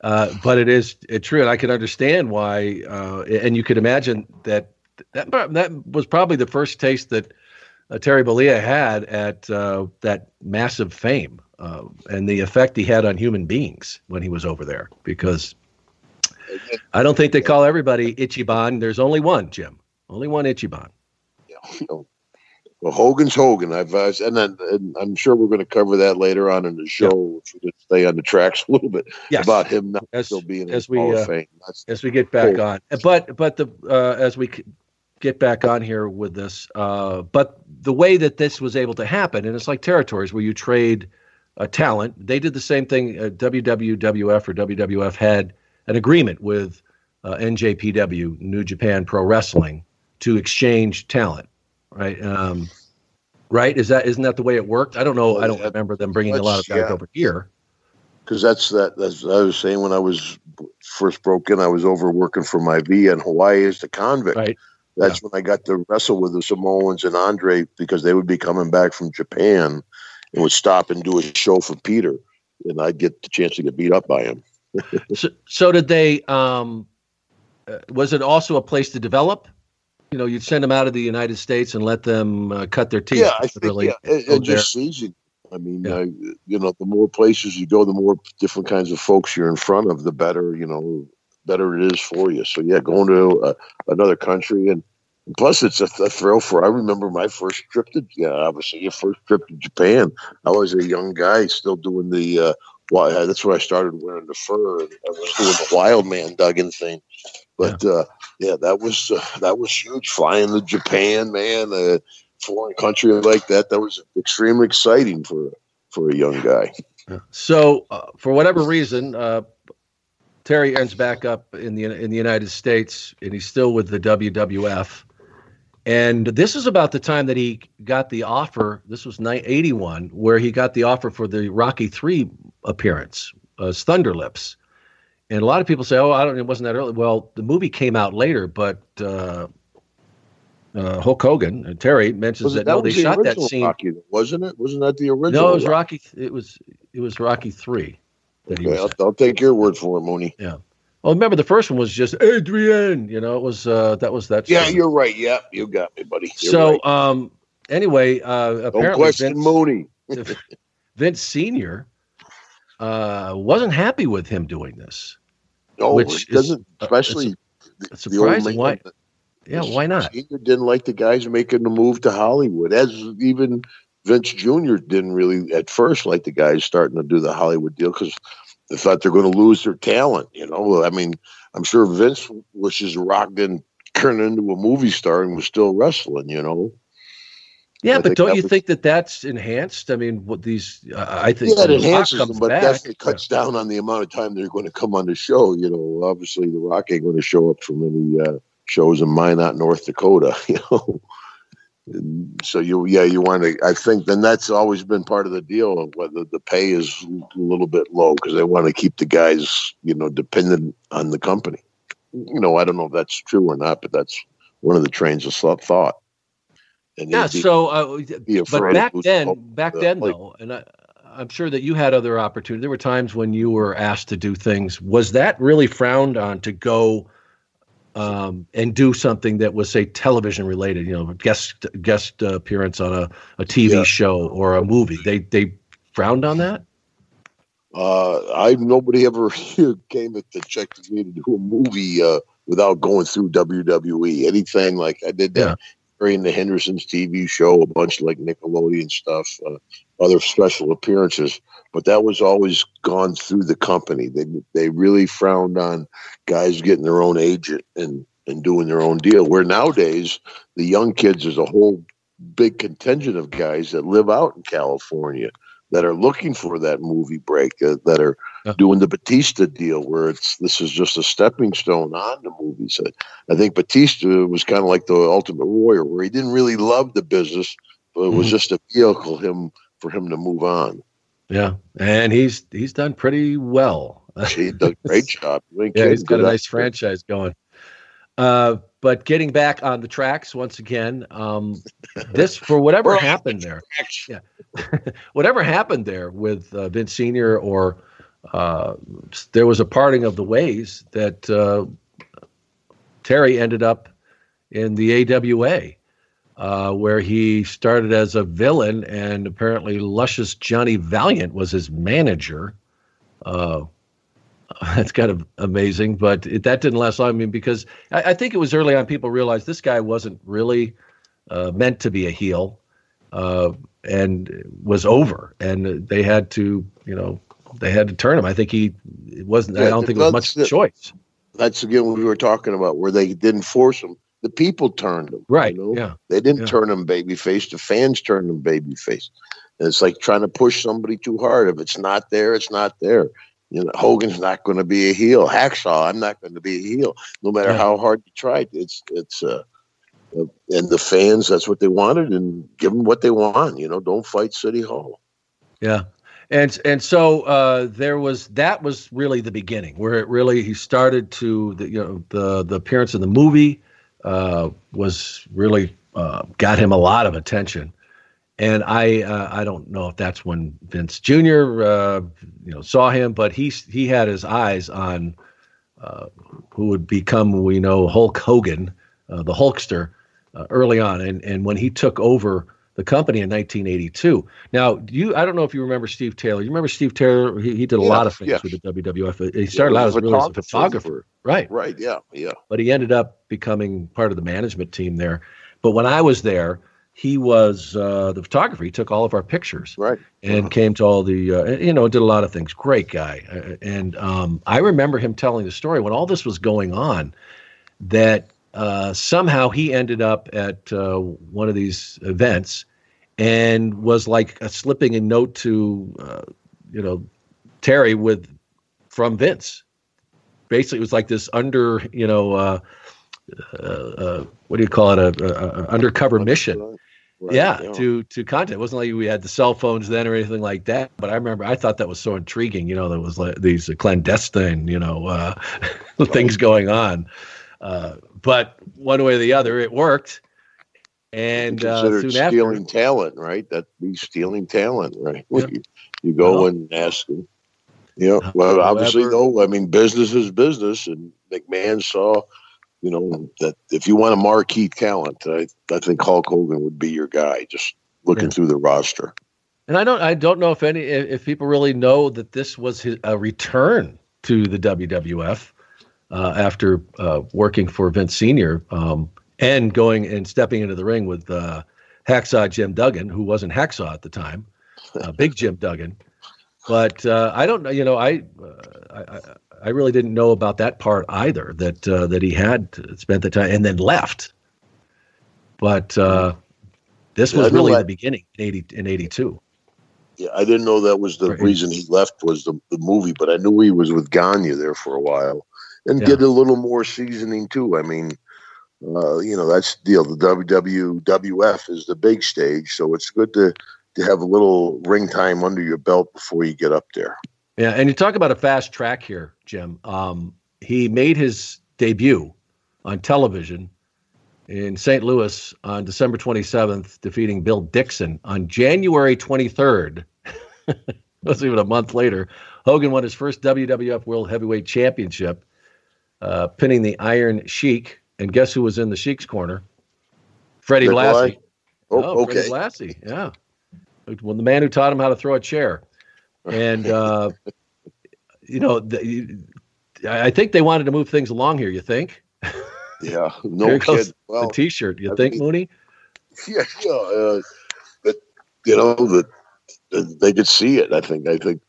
S1: Uh, but it is it true, and I can understand why. Uh, and you could imagine that that that was probably the first taste that uh, Terry Bollea had at uh, that massive fame uh, and the effect he had on human beings when he was over there. Because I don't think they call everybody Ichiban. There's only one, Jim. Only one Ichiban.
S2: Know, well, Hogan's Hogan. I've uh, and then and I'm sure we're going to cover that later on in the show. If we just stay on the tracks a little bit
S1: Yes.
S2: about him not
S1: As-
S2: still being
S1: as we,
S2: Hall
S1: uh,
S2: of Fame. That's,
S1: as we get back
S2: Cool.
S1: on. But but the uh, as we get back on here with this. Uh, but the way that this was able to happen, and it's like territories where you trade uh, talent. They did the same thing. Uh, WWF or WWF had an agreement with uh, NJPW, New Japan Pro Wrestling, to exchange talent. Right. Um, right. Is that isn't that the way it worked? I don't know. I don't remember them bringing a lot of guys
S2: yeah.
S1: over here.
S2: because that's that. That's I was saying when I was first broke in. I was over working for Maivia in Hawaii as the convict.
S1: Right.
S2: That's when I got to wrestle with the Samoans and Andre because they would be coming back from Japan and would stop and do a show for Peter, and I'd get the chance to get beat up by him.
S1: So, so did they? Um, uh, was it also a place to develop? You know, you'd send them out of the United States and let them uh, cut their teeth.
S2: Yeah, I think
S1: really,
S2: yeah, and, and just season. I mean, uh, you know, the more places you go, the more different kinds of folks you're in front of, the better, you know, better it is for you. So yeah, going to uh, another country and, and plus it's a, a thrill for. I remember my first trip to yeah, obviously your first trip to Japan. I was a young guy still doing the. Uh, well, that's where I started wearing the fur. And I was doing the wild man Duggan thing. But uh, yeah, that was uh, that was huge. Flying to Japan, man, a foreign country like that. That was extremely exciting for for a young guy.
S1: So, uh, for whatever reason, uh, Terry ends back up in the in the United States, and he's still with the WWF. And this is about the time that he got the offer. This was ni- 81, where he got the offer for the Rocky Three appearance, uh, Thunder Lips. And a lot of people say, "Oh, I don't. It wasn't that early." Well, the movie came out later, but uh, uh, Hulk Hogan and Terry mentions that,
S2: that
S1: no, they
S2: the
S1: shot that scene.
S2: Rocky, wasn't it? Wasn't that the original?
S1: No, it was Rocky. It was it was Rocky Three. That he
S2: Okay,
S1: was
S2: I'll, I'll take your word for it, Mooney.
S1: Yeah. Well, remember the first one was just Adrian. You know, it was uh, that was that.
S2: Yeah, you're right. Yeah, you got me, buddy. You're
S1: so
S2: right.
S1: um, anyway, uh,
S2: don't
S1: apparently
S2: question
S1: Vince,
S2: Mooney.
S1: Vince Senior uh, wasn't happy with him doing this.
S2: No,
S1: which
S2: it doesn't.
S1: is, uh,
S2: Especially the
S1: surprising. Why?
S2: that-
S1: Yeah, why not?
S2: Senior didn't like the guys making the move to Hollywood, as even Vince Jr. didn't really at first like the guys starting to do the Hollywood deal because they thought they're going to lose their talent. You know, I mean, I'm sure Vince wishes Rock didn't turn into a movie star and was still wrestling. You know,
S1: Yeah,
S2: I
S1: but don't you
S2: was-
S1: think that that's enhanced? I mean, what these? Uh, I think
S2: yeah, it enhances them, but
S1: back-
S2: it cuts down on the amount of time they're going to come on the show. You know, obviously the Rock ain't going to show up for many uh, shows in Minot, North Dakota. You know, so you yeah you want to. I think then that's always been part of the deal of whether the pay is a little bit low because they want to keep the guys you know dependent on the company. You know, I don't know if that's true or not, but that's one of the trains of thought-. And
S1: Yeah.
S2: be-
S1: So, uh, but back then, back
S2: the-
S1: then
S2: like-
S1: though, and I, I'm sure that you had other opportunities. There were times when you were asked to do things. Was that really frowned on to go um, and do something that was, say, television related? You know, guest guest uh, appearance on a, a TV
S2: Yeah.
S1: show or a movie. They they frowned on that.
S2: Uh, I nobody ever came at the check to me to do a movie uh, without going through WWE. Anything like I did that during the Henderson's TV show, a bunch like Nickelodeon stuff, uh, other special appearances. But that was always gone through the company. They they really frowned on guys getting their own agent and and doing their own deal. Where nowadays the young kids is a whole big contingent of guys that live out in California that are looking for that movie break uh, that are doing the Batista deal where it's this is just a stepping stone on the movies. I, I think Batista was kind of like the Ultimate Warrior where he didn't really love the business, but it was
S1: Mhm.
S2: just a vehicle him for him to move on.
S1: Yeah, and he's he's done pretty well.
S2: He did a great job.
S1: Yeah, he's got a nice franchise going. Uh, but getting back on the tracks once again, um, this for whatever happened there, yeah, whatever happened there with uh, Vince Senior, or uh, there was a parting of the ways that uh, Terry ended up in the AWA, uh, where he started as a villain, and apparently luscious Johnny Valiant was his manager. Uh, that's kind of amazing, but it, that didn't last long. I mean, because I, I think it was early on, people realized this guy wasn't really uh, meant to be a heel, uh, and was over, and they had to, you know, they had to turn him. I think he it wasn't. I don't think it was much
S2: the-
S1: choice.
S2: That's again what we were talking about, where they didn't force him. The people turned them.
S1: Right.
S2: You know?
S1: Yeah.
S2: They didn't
S1: Yeah.
S2: turn him babyface. The fans turned him babyface. And it's like trying to push somebody too hard. If it's not there, it's not there. You know, Hogan's not going to be a heel. Hacksaw, I'm not going to be a heel, no matter
S1: Yeah.
S2: how hard you try. It's it's uh, uh, and the fans, that's what they wanted, and give them what they want. You know, don't fight City Hall.
S1: Yeah. And and so uh, there was that was really the beginning where it really he started to the you know the the appearance in the movie uh, was really uh, got him a lot of attention, and I uh, I don't know if that's when Vince Jr. Uh, you know saw him, but he he had his eyes on uh, who would become we know Hulk Hogan, uh, the Hulkster, early on, and and when he took over the company in 1982. Now, you I don't know if you remember Steve Taylor. You remember Steve Taylor? He, he did a
S2: Yeah,
S1: lot of things
S2: yeah.
S1: with the WWF. He started
S2: Yeah,
S1: out as
S2: a
S1: really as a
S2: photographer.
S1: right?
S2: Right. Yeah. Yeah.
S1: But he ended up becoming part of the management team there. But when I was there, he was uh, the photographer. He took all of our pictures
S2: Right.
S1: and came to all the uh, you know did a lot of things great guy Uh, and um, i remember him telling the story when all this was going on that uh, somehow he ended up at uh, one of these events and was like uh, slipping a note to uh, you know terry with from vince basically it was like this under you know uh, uh, uh, what do you call it a, a, a undercover mission
S2: Right,
S1: yeah,
S2: yeah.
S1: to to contact. It wasn't like we had the cell phones then or anything like that. But I remember I thought that was so intriguing. You know, there was like these clandestine, you know, uh, things going on. Uh, but one way or the other, it worked. And uh,
S2: considered
S1: after,
S2: stealing talent, right? That be stealing talent, right? You, you go
S1: Well-
S2: and ask them. Yeah. Well, obviously, though, I mean, business is business, and McMahon saw, you know, that if you want a marquee talent, I, I think Hulk Hogan would be your guy. Just looking
S1: Yeah.
S2: through the roster.
S1: and I don't I don't know if any if, if people really know that this was his, a return to the WWF uh, after uh, working for Vince Senior um, and going and stepping into the ring with uh, Hacksaw Jim Duggan, who wasn't Hacksaw at the time, uh, Big Jim Duggan. But uh, I don't know. You know, I, uh, I I- I really didn't know about that part either. That uh, that he had spent the time and then left. But uh, this
S2: Yeah,
S1: was
S2: I know
S1: really the beginning in eighty in eighty two.
S2: Yeah, I didn't know that was the
S1: Right.
S2: reason he left was the, the movie, but I knew he was with Gagne there for a while and
S1: Yeah.
S2: did a little more seasoning too. I mean, uh, you know, that's the deal. The WWF is the big stage, so it's good to to have a little ring time under your belt before you get up there.
S1: Yeah, and you talk about a fast track here, Jim. Um, he made his debut on television in St. Louis on December 27th, defeating Bill Dixon on January 23rd. That's even a month later. Hogan won his first WWF World Heavyweight Championship, uh, pinning the Iron Sheik. And guess who was in the Sheik's corner? Freddie? Blassie.
S2: Oh,
S1: Freddie
S2: okay.
S1: Blassie, yeah. Well, the man who taught him how to throw a chair. And, uh, you know, the, I I think they wanted to move things along here. You think?
S2: Yeah, no kid. Well,
S1: the T-shirt. You
S2: I
S1: think,
S2: mean-
S1: Mooney?
S2: yeah, yeah, uh, but you know that they could see it. I think. I think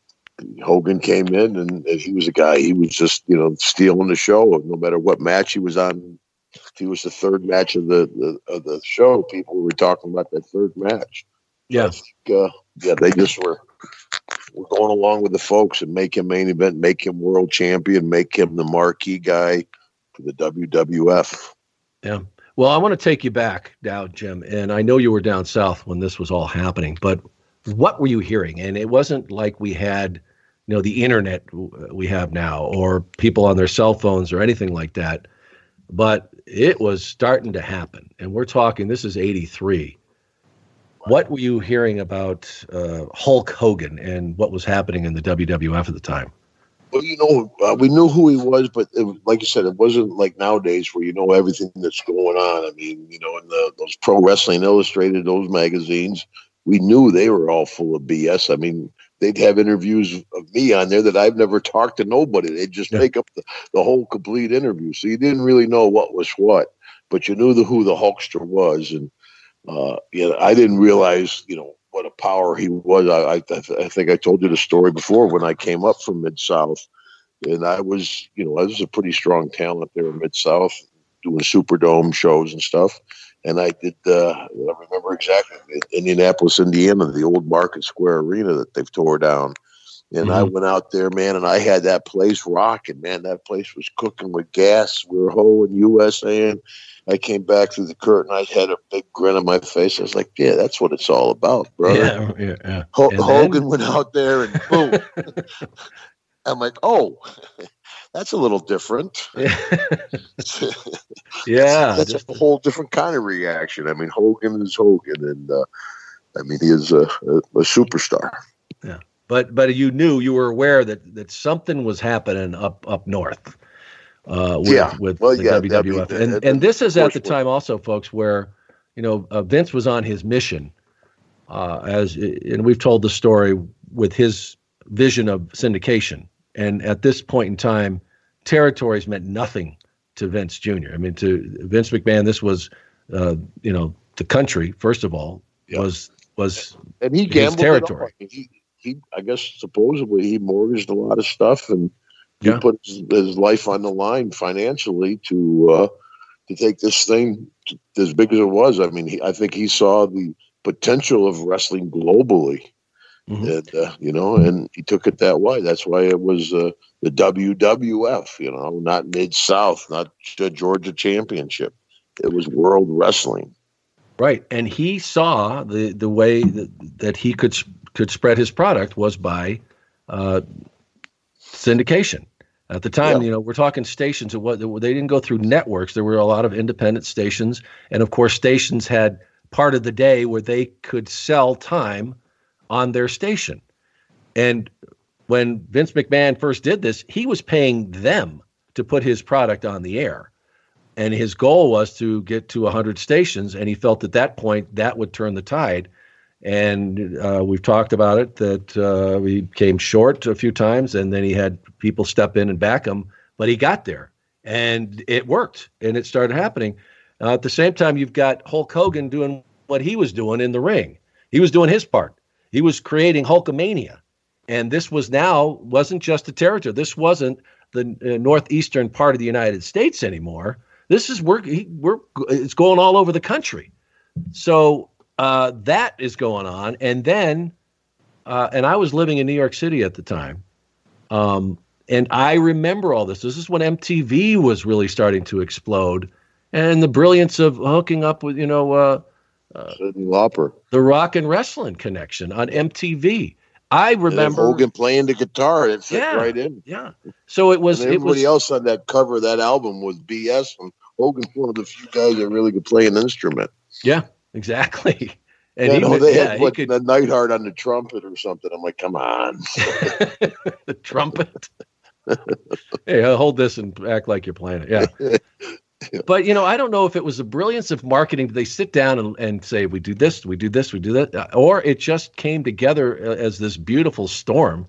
S2: Hogan came in and, and he was a guy. He was just you know stealing the show. No matter what match he was on, if he was the third match of the, the of the show. People were talking about that third match.
S1: Yeah.
S2: Think, uh, yeah, they just were were going along with the folks and make him main event, make him world champion, make him the marquee guy for the WWF.
S1: Yeah. Well, I want to take you back now, Jim, and I know you were down south when this was all happening, but what were you hearing? And it wasn't like we had, you know, the internet we have now, or people on their cell phones, or anything like that. But it was starting to happen, and we're talking. This is '83. What were you hearing about uh, Hulk Hogan and what was happening in the WWF at the time?
S2: Well, you know, uh, we knew who he was, but it, like you said, it wasn't like nowadays where you know everything that's going on. I mean, you know, in the, those Pro Wrestling Illustrated, those magazines, we knew they were all full of BS. I mean, they'd have interviews of me on there that I've never talked to nobody. They'd just
S1: Yeah.
S2: make up the, the whole complete interview, so you didn't really know what was what, but you knew the who the Hulkster was, and uh, you know, I didn't realize, you know, what a power he was. I, I, I think I told you the story before when I came up from Mid South, and I was, you know, I was a pretty strong talent there in Mid South. doing Superdome shows and stuff. And I did. Uh, I remember exactly Indianapolis, Indiana, the old Market Square Arena that they've tore down. And mm-hmm. I went out there, man, and I had that place rocking, man. That place was cooking with gas. We were hoeing USA, and I came back through the curtain. I had a big grin on my face. I was like, "Yeah, that's what it's all about, bro."
S1: Yeah, yeah. yeah.
S2: H- Hogan then? went out there, and boom. I'm like, "Oh, that's a little different."
S1: yeah,
S2: that's, that's a whole different kind of reaction. I mean, Hogan is Hogan, and uh, I mean, he is a, a, a superstar.
S1: Yeah but but you knew you were aware that that something was happening up up north. Uh, with,
S2: yeah.
S1: with
S2: well,
S1: the
S2: yeah,
S1: WWF, and and this is at the time also, folks, where you know uh, Vince was on his mission, uh, as and we've told the story with his vision of syndication, and at this point in time, territories meant nothing to Vince Jr. I mean, to Vince McMahon, this was uh, you know the country first of all was was
S2: and he gambled territory. He, he, I guess, supposedly he mortgaged a lot of stuff and he yeah. put his, his, life on the line financially to uh, to take this thing to, as big as it was. I mean, he, I think he saw the potential of wrestling globally, mm-hmm. and uh, you know, and he took it that way. That's why it was uh, the WWF. You know, not Mid South, not the Georgia Championship. It was World Wrestling.
S1: Right, and he saw the the way that, that he could could spread his product was by uh, syndication. At the time, yeah. you know, we're talking stations. It was, they didn't go through networks. There were a lot of independent stations, and of course, stations had part of the day where they could sell time on their station. And when Vince McMahon first did this, he was paying them to put his product on the air. And his goal was to get to 100 stations. And he felt at that point that would turn the tide and uh, we've talked about it that uh, he came short a few times, and then he had people step in and back him, but he got there, and it worked, and it started happening. Uh, at the same time, you've got Hulk Hogan doing what he was doing in the ring. He was doing his part. He was creating Hulkamania, and this was now wasn't just a territory. This wasn't the uh, northeastern part of the United States anymore. This is we're, we're it's going all over the country. So uh, that is going on. And then, uh, and I was living in New York City at the time. Um, and I remember all this. This is when MTV was really starting to explode, and the brilliance of hooking up with, you know, uh,
S2: uh, Lauper,
S1: the rock and wrestling connection on MTV. I remember
S2: Hogan playing the guitar. It fit yeah, right in.
S1: Yeah. So it was.
S2: And everybody
S1: it
S2: was, else on that cover of that album was BS. And Hogan's one of the few guys that really could play an instrument.
S1: Yeah exactly.
S2: And yeah, he, no, they yeah, had what, could, the Neidhart on the trumpet or something. I'm like, come on,
S1: the trumpet. hey, hold this and act like you're playing it. Yeah. But you know, I don't know if it was the brilliance of marketing. They sit down and, and say, "We do this, we do this, we do that," uh, or it just came together uh, as this beautiful storm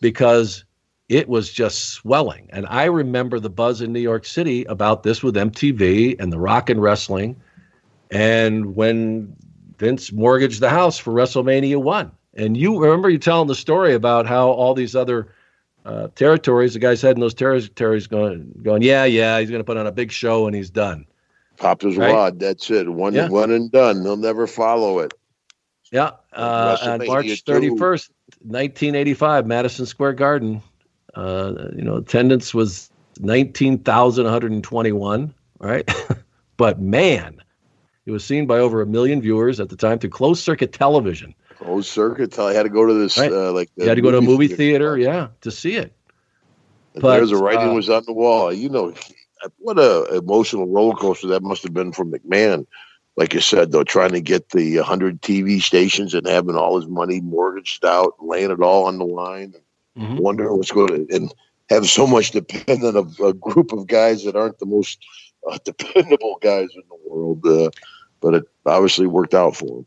S1: because it was just swelling. And I remember the buzz in New York City about this with MTV and the rock and wrestling and when Vince mortgaged the house for WrestleMania one, and you remember you telling the story about how all these other uh, territories, the guys heading those territories, going, going, yeah, yeah, he's going to put on a big show and he's done.
S2: Popped his right? wad. That's it. One, yeah. one and done. They'll never follow it.
S1: Yeah. Uh, on March thirty first, nineteen eighty five, Madison Square Garden. Uh, you know, attendance was nineteen thousand one hundred and twenty one. Right, but man, it was seen by over a million viewers at the time through closed circuit television.
S2: Closed circuit. I had to go to this right. uh, like.
S1: You had to go to a movie theater, theater yeah, to see it.
S2: But, there's a writing uh, was on the wall. You know, what a emotional roller coaster that must have been for McMahon. Like you said, though, trying to get the 100 TV stations and having all his money mortgaged out, laying it all on the line, and mm-hmm. wondering what's going to and have so much dependent of a group of guys that aren't the most uh, dependable guys in the world. Uh, but it obviously worked out for him.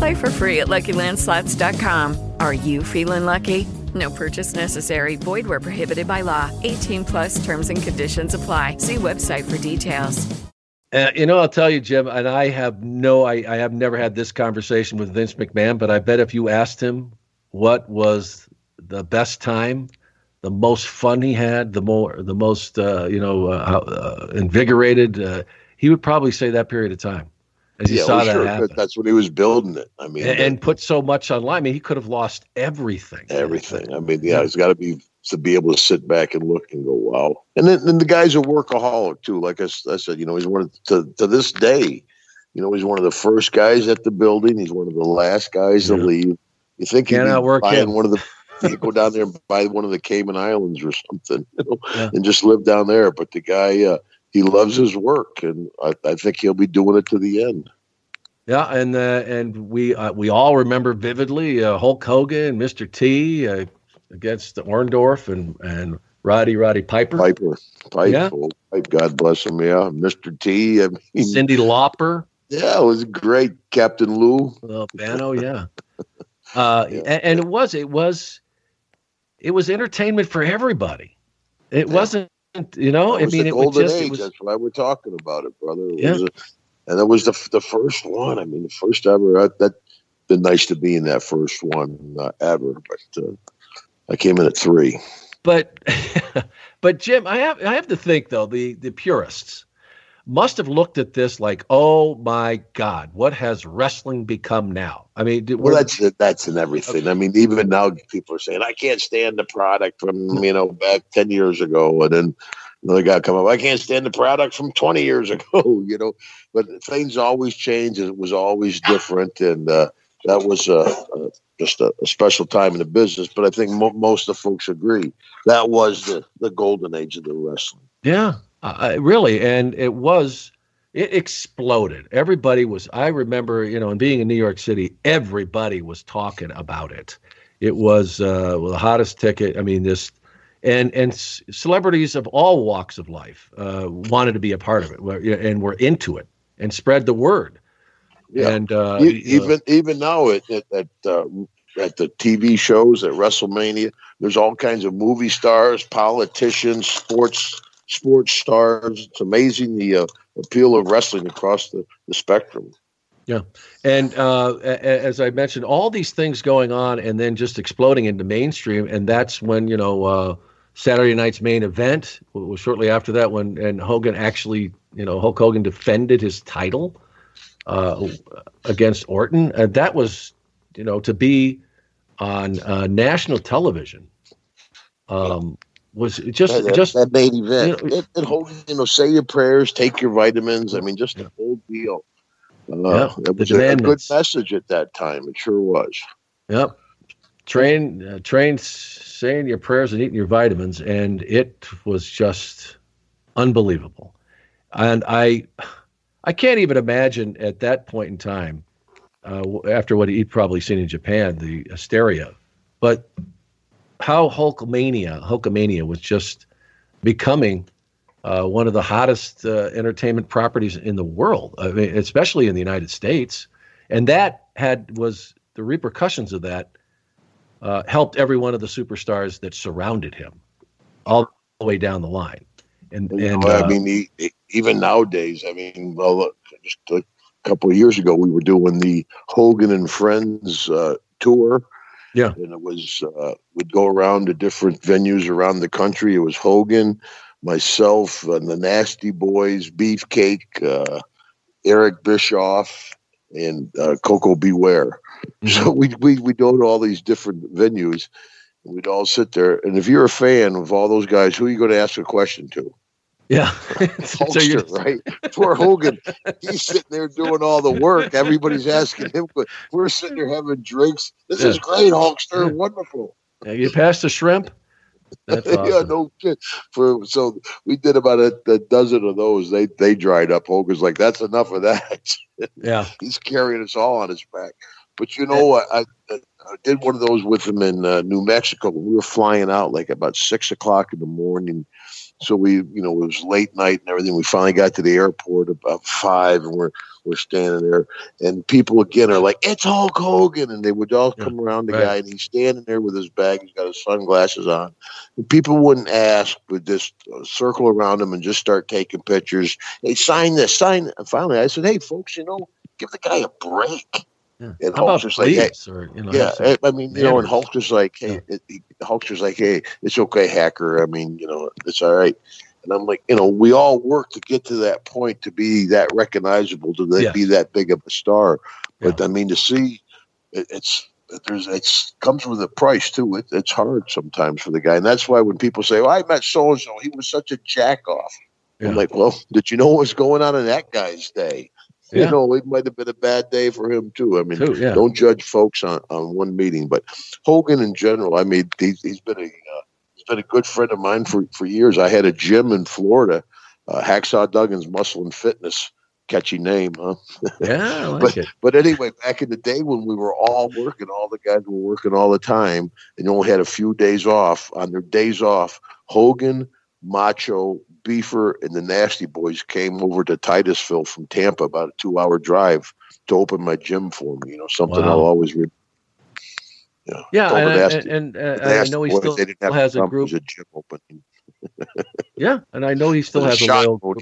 S8: Play for free at LuckyLandSlots.com. Are you feeling lucky? No purchase necessary. Void where prohibited by law. 18 plus terms and conditions apply. See website for details.
S1: Uh, you know, I'll tell you, Jim, and I have no, I, I have never had this conversation with Vince McMahon, but I bet if you asked him what was the best time, the most fun he had, the more, the most, uh, you know, uh, uh, invigorated, uh, he would probably say that period of time. As he
S2: yeah,
S1: saw
S2: well,
S1: that
S2: sure,
S1: happen.
S2: that's when he was building it. I mean,
S1: and, and put so much online. I mean, he could have lost everything.
S2: everything. I mean, yeah, he's got to be to be able to sit back and look and go, wow. And then, then the guy's a workaholic too. Like I said, you know, he's one of to to this day, you know, he's one of the first guys at the building. He's one of the last guys to leave. You think be
S1: outwork
S2: buying
S1: him.
S2: one of the he'd go down there and buy one of the Cayman Islands or something, you know,
S1: Yeah.
S2: and just live down there. But the guy, uh, he loves his work, and I, I think he'll be doing it to the end.
S1: Yeah, and uh, and we uh, we all remember vividly uh, Hulk Hogan, and Mr. T uh, against Orndorff and and Roddy Roddy Piper,
S2: Piper, Pipe,
S1: Yeah.
S2: Pipe, God bless him. Yeah, Mr. T. I mean,
S1: Cyndi Lauper,
S2: yeah, it was great, Captain Lou.
S1: uh, Bano, yeah. Uh,
S2: Yeah.
S1: And, and it was it was it was entertainment for everybody. It wasn't, you know. I mean,
S2: the
S1: it was
S2: golden
S1: just
S2: age.
S1: it was
S2: That's why we're talking about it, brother. It
S1: Yeah.
S2: a- and it was the the first one. I mean, the first ever. That, that been nice to be in that first one uh, ever. But uh, I came in at three.
S1: but but Jim, I have I have to think though the the purists must have looked at this like, oh my God, what has wrestling become now? I mean, did-
S2: Well, that's that's in everything. I mean, even now people are saying I can't stand the product from you know back ten years ago, and then another guy come up. I can't stand the product from twenty years ago. You know, but things always change. and It was always different, and uh, that was uh, uh, just a, a special time in the business. But I think mo- most of the folks agree that was the the golden age of the wrestling.
S1: yeah, uh, really, and it was it exploded. Everybody was. I remember, you know, and being in New York City, everybody was talking about it. It was uh, the hottest ticket. I mean, this. And and c- celebrities of all walks of life uh, wanted to be a part of it, and were into it, and spread the word.
S2: Yeah.
S1: And uh,
S2: E-
S1: you know,
S2: even even now at at at, uh, at the TV shows at WrestleMania, there's all kinds of movie stars, politicians, sports sports stars. It's amazing the uh, appeal of wrestling across the, the spectrum. Yeah.
S1: And uh, as I mentioned, all these things going on, and then just exploding into mainstream, and that's when you know uh, Saturday night's main event was shortly after that when and Hogan actually, you know, Hulk Hogan defended his title uh, against Orton, and that was, you know, to be on uh, national television. Um, was just
S2: that,
S1: just
S2: that main event,
S1: you know-
S2: it, it hold, you know, say your prayers, take your vitamins. I mean, just the whole deal. Uh,
S1: Yeah,
S2: it was a, a good message at that time. It sure was.
S1: Yep. Train, uh, train, saying your prayers and eating your vitamins, and it was just unbelievable. And I, I can't even imagine at that point in time, uh, after what he'd probably seen in Japan, the hysteria, but how Hulkamania, Hulkamania was just becoming uh, one of the hottest uh, entertainment properties in the world, I mean, especially in the United States. And that had was the repercussions of that uh, helped every one of the superstars that surrounded him, all the way down the line. And
S2: You
S1: and
S2: know,
S1: uh,
S2: I mean, e- e- even nowadays, I mean, well, look, just a couple of years ago, we were doing the Hogan and Friends uh, tour.
S1: Yeah.
S2: And it was, uh, we'd go around to different venues around the country. It was Hogan, myself, and the Nasty Boys, Beefcake, uh, Eric Bischoff, and uh, Beware. B. Ware. So we we we go to all these different venues. And we'd all sit there, and if you're a fan of all those guys, who are you going to ask a question to?
S1: Yeah,
S2: Hulkster, right? Poor Hogan, he's sitting there doing all the work. Everybody's asking him, but we're sitting there having drinks. This is great, Hulkster. Wonderful.
S1: Yeah, you passed the shrimp. That's
S2: yeah, no shit. For so we did about a, a dozen of those. They they dried up. Hogan's like, that's enough of that.
S1: Yeah.
S2: He's carrying us all on his back. But you know, I, I, I did one of those with him in uh, New Mexico. We were flying out like about six o'clock in the morning. So we, you know, it was late night and everything. We finally got to the airport about five, and we're we're standing there, and people again are like, "It's Hulk Hogan," and they would all come around the
S1: right.
S2: guy, and he's standing there with his bag. He's got his sunglasses on. And people wouldn't ask, would just uh, circle around him and just start taking pictures. Hey, sign this, sign. And finally, I said, "Hey, folks, you know, give the guy a break."
S1: Yeah.
S2: And
S1: How about
S2: Hulk's just like, hey,
S1: or, you know,
S2: yeah, I- I mean, you know, and
S1: manners.
S2: Hulk's like, hey, it, he, Hulk's like, hey, it's okay, hacker. I mean, you know, it's all right. And I'm like, you know, we all work to get to that point to be that recognizable, to
S1: Yes.
S2: be that big of a star. But I mean, to see, it, it's there's it's comes with a price too. It, it's hard sometimes for the guy, and that's why when people say, "Oh, I met so and so, he was such a jack off,"
S1: Yeah.
S2: I'm like, "Well, did you know what was going on in that guy's day?"
S1: Yeah.
S2: You know, it might have been a bad day for him too. I mean,
S1: Too, yeah.
S2: don't judge folks on, on one meeting, but Hogan in general. I mean, he's, he's been a uh, he's been a good friend of mine for, for years. I had a gym in Florida, uh, Hacksaw Duggan's Muscle and Fitness. Catchy name, huh?
S1: Yeah, like
S2: but
S1: it.
S2: but anyway, back in the day when we were all working, all the guys were working all the time, and you only had a few days off. On their days off, Hogan, Macho, Beefer, and the Nasty Boys came over to Titusville from Tampa, about a two-hour drive, to open my gym for me. You know, something
S1: Wow.
S2: I'll always. Re- you know,
S1: Yeah, and,
S2: Nasty-
S1: and, and, uh, I know he
S2: Boys,
S1: still
S2: they didn't have
S1: has a group.
S2: a gym opening.
S1: Yeah, and I know he still has
S2: a
S1: a loyal.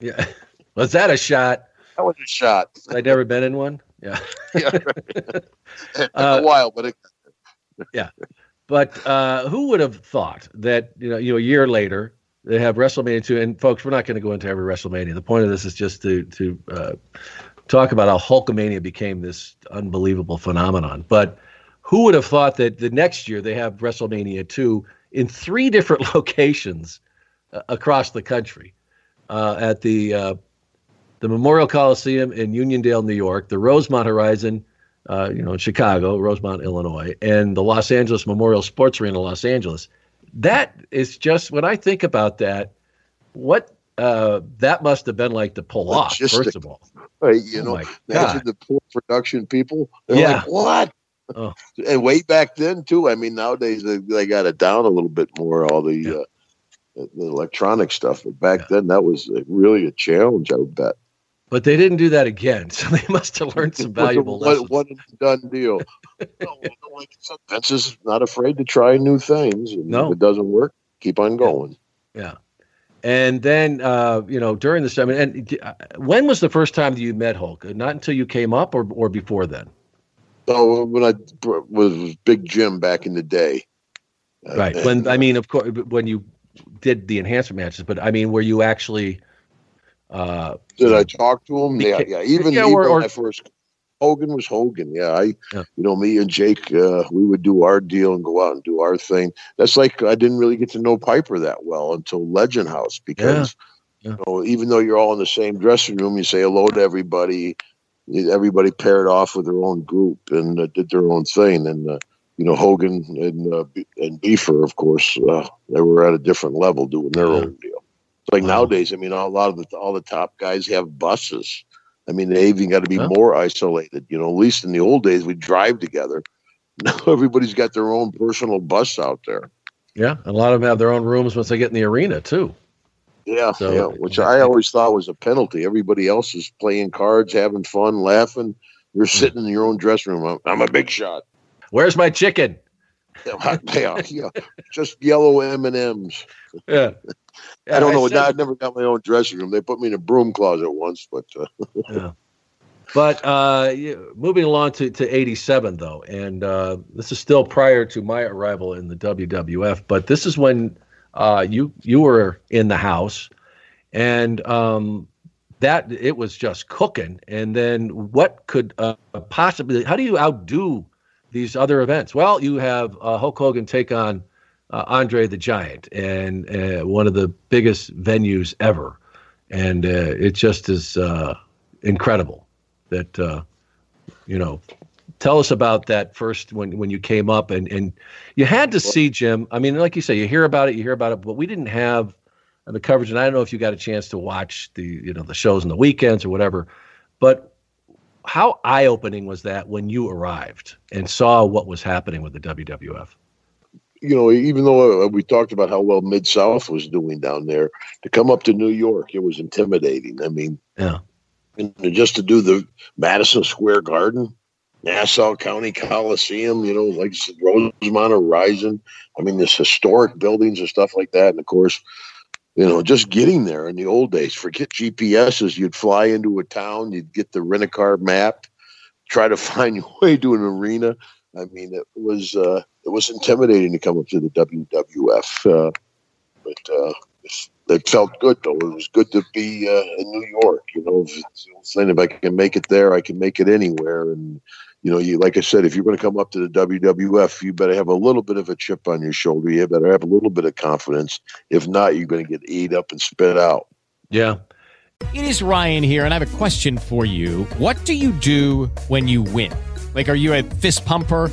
S1: Yeah, was that a shot?
S2: That was a shot.
S1: I'd never been in one. Yeah,
S2: yeah, right. It
S1: Uh,
S2: a while, but it,
S1: yeah. But uh, who would have thought that you know, you know, a year later they have WrestleMania two, and folks, we're not going to go into every WrestleMania. The point of this is just to to uh, talk about how Hulkamania became this unbelievable phenomenon. But who would have thought that the next year they have WrestleMania two in three different locations uh, across the country, uh, at the uh, the Memorial Coliseum in Uniondale, New York, the Rosemont Horizon, uh, you know, in Chicago, Rosemont, Illinois, and the Los Angeles Memorial Sports Arena, in Los Angeles. That is just when I think about that, what uh, that must have been like to pull off. First
S2: Logistic.
S1: of all,
S2: right, you
S1: Oh
S2: know, imagine the poor production people. They're
S1: Yeah.
S2: like, what?
S1: Oh.
S2: And way back then too. I mean, nowadays they, they got it down a little bit more. All the
S1: Yeah.
S2: uh, the electronic stuff, but back then that was really a challenge. I would bet.
S1: but they didn't do that again, so they must have learned some
S2: It was a
S1: valuable
S2: one,
S1: lessons.
S2: one done deal. no, like I said, Vince is not afraid to try new things. And
S1: No.
S2: if it doesn't work, keep on going.
S1: Yeah. And then, uh, you know, during the seminar, and uh, when was the first time that you met Hulk? Not until you came up, or or before then?
S2: So when I was Big Jim back in the day, uh,
S1: Right. When I mean, of course, when you did the enhancement matches, but I mean, were you actually? Uh,
S2: Did I talk to him? Yeah, yeah. Even,
S1: yeah,
S2: even
S1: or- or-
S2: when I first Hogan was Hogan. Yeah, I,
S1: Yeah.
S2: you know, me and Jake, uh, we would do our deal and go out and do our thing. That's like I didn't really get to know Piper that well until Legend House because,
S1: Yeah.
S2: you know, even though you're all in the same dressing room, you say hello to everybody. Everybody paired off with their own group and uh, did their own thing. And uh, you know, Hogan and uh, and Beefer, of course, uh, they were at a different level doing their
S1: Yeah.
S2: own deal. It's like
S1: Wow.
S2: nowadays, I mean, a lot of the all the top guys have buses. I mean, they even got to be more isolated. You know, at least in the old days, we'd drive together. Now everybody's got their own personal bus out there.
S1: yeah, and a lot of them have their own rooms once they get in the arena too.
S2: Yeah,
S1: So-
S2: yeah, which I always thought was a penalty. Everybody else is playing cards, having fun, laughing. You're
S1: Hmm.
S2: sitting in your own dressing room. I'm, I'm a big shot.
S1: Where's my chicken?
S2: yeah, yeah, just yellow M and M's.
S1: Yeah.
S2: I don't know.
S1: said-
S2: I never got my own dressing room. They put me in a broom closet once, but uh,
S1: yeah. But uh, moving along to, to 87, though, and uh, this is still prior to my arrival in the WWF, but this is when uh, you you were in the house. And um, that it was just cooking. And then what could uh, possibly? How do you outdo these other events? Well, you have uh, Hulk Hogan take on uh, Andre the Giant, and uh, one of the biggest venues ever, and uh, it just is uh, incredible that you know. Tell us about that first when when you came up and and you had to see Jim. I mean, like you say, you hear about it, you hear about it, but we didn't have the coverage. And I don't know if you got a chance to watch the you know the shows on the weekends or whatever, but how eye opening was that when you arrived and saw what was happening with the WWF?
S2: You know, even though uh, we talked about how well Mid South was doing down there, to come up to New York, it was intimidating. I mean,
S1: yeah,
S2: and just to do the Madison Square Garden, Nassau County Coliseum, you know, like Rosemont Horizon. I mean, this historic buildings and stuff like that, and of course you know, just getting there in the old days. Forget GPSs. You'd fly into a town, you'd get the rent a car map, try to find your way to an arena. I mean, it was uh, it was intimidating to come up to the WWF, uh, but uh, it felt good though. It was good to be uh, in New York. You know, if, if I can make it there, I can make it anywhere. And you know, you like I said, if you're going to come up to the WWF, you better have a little bit of a chip on your shoulder. You better have a little bit of confidence. If not, you're going to get ate up and spit out.
S1: Yeah.
S4: It is Ryan here, and I have a question for you. What do you do when you win? Like, are you a fist pumper?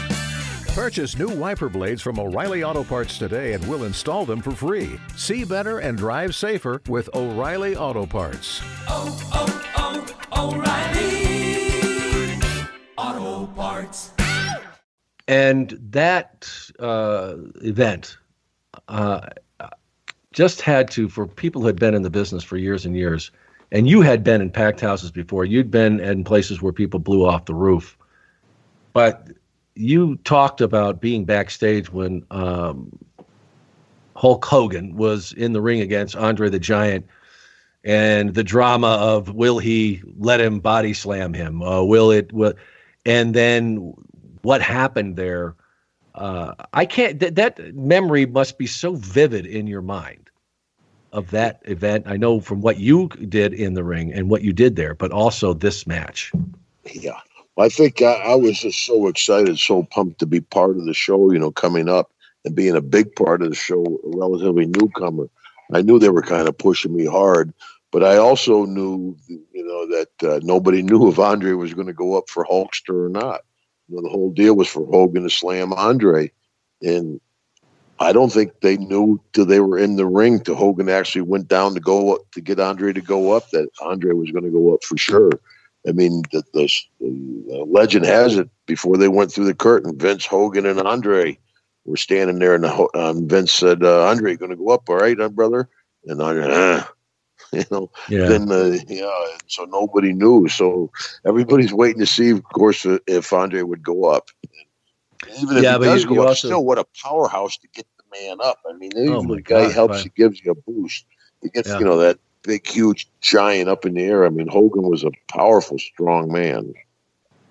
S9: Purchase new wiper blades from O'Reilly Auto Parts today and we'll install them for free. See better and drive safer with O'Reilly Auto Parts.
S10: Oh, oh, oh, O'Reilly Auto Parts.
S1: And that uh, event uh, just had to, for people who had been in the business for years and years, and you had been in packed houses before, you'd been in places where people blew off the roof. But you talked about being backstage when um, Hulk Hogan was in the ring against Andre the Giant, and the drama of will he let him body slam him? Uh, will it? Will, and then what happened there? Uh, I can't. Th- that memory must be so vivid in your mind of that event. I know from what you did in the ring and what you did there, but also this match.
S2: Yeah. I think I, I, was just so excited, so pumped to be part of the show, you know, coming up and being a big part of the show, a relatively newcomer. I knew they were kind of pushing me hard, but I also knew, you know, that uh, nobody knew if Andre was going to go up for Hulkster or not. You know, the whole deal was for Hogan to slam Andre. And I don't think they knew till they were in the ring till Hogan actually went down to go up, to get Andre to go up that Andre was going to go up for sure. I mean, the, the, the, legend has it before they went through the curtain, Vince Hogan and Andre were standing there, and the, um, Vince said, uh, "Andre, going to go up, all right, uh, brother?" And Andre, ah. you know, yeah. then uh, yeah, so nobody knew. So everybody's waiting to see, of course, if Andre would go up. Even if yeah, he does go up, also... still, what a powerhouse to get the man up. I mean, oh the guy God, helps, he gives you a boost. He gets, yeah. you know, that big, huge giant up in the air. I mean, Hogan was a powerful, strong man.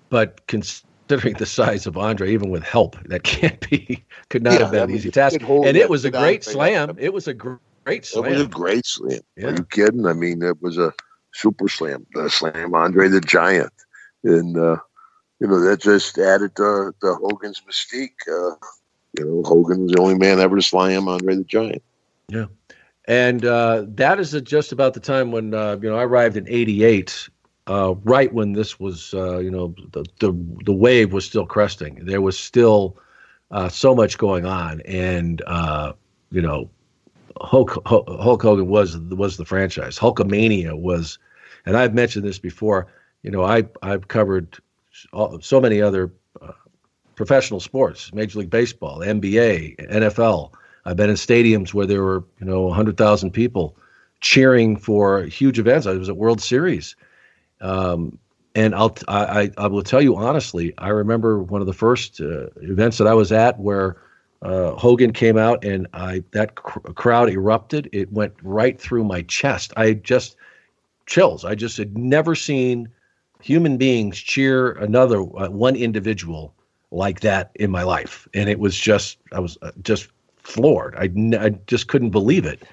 S1: But considering the size of Andre, even with help, that can't be could not yeah, have been I mean, an easy task. And it was a great slam. It was a great slam.
S2: It was a great slam. Yeah. Are you kidding? I mean, it was a super slam. The slam Andre the Giant, and uh, you know that just added to, to Hogan's mystique. Uh, you know, Hogan was the only man ever to slam Andre the Giant.
S1: Yeah and uh, that is just about the time when uh, you know I arrived in '88, uh, right when this was uh, you know the, the, the wave was still cresting. There was still uh, so much going on, and uh, you know Hulk, Hulk Hogan was was the franchise. Hulkamania was, and I've mentioned this before. You know I I've covered so many other professional sports, Major League Baseball, NBA, NFL. I've been in stadiums where there were, you know, 100,000 people cheering for huge events. I was at World Series. Um, and I'll I, I will tell you honestly, I remember one of the first uh, events that I was at where uh, Hogan came out and I that cr- crowd erupted. It went right through my chest. I just chills. I just had never seen human beings cheer another uh, one individual like that in my life, and it was just I was uh, just floored. I, I just couldn't believe it,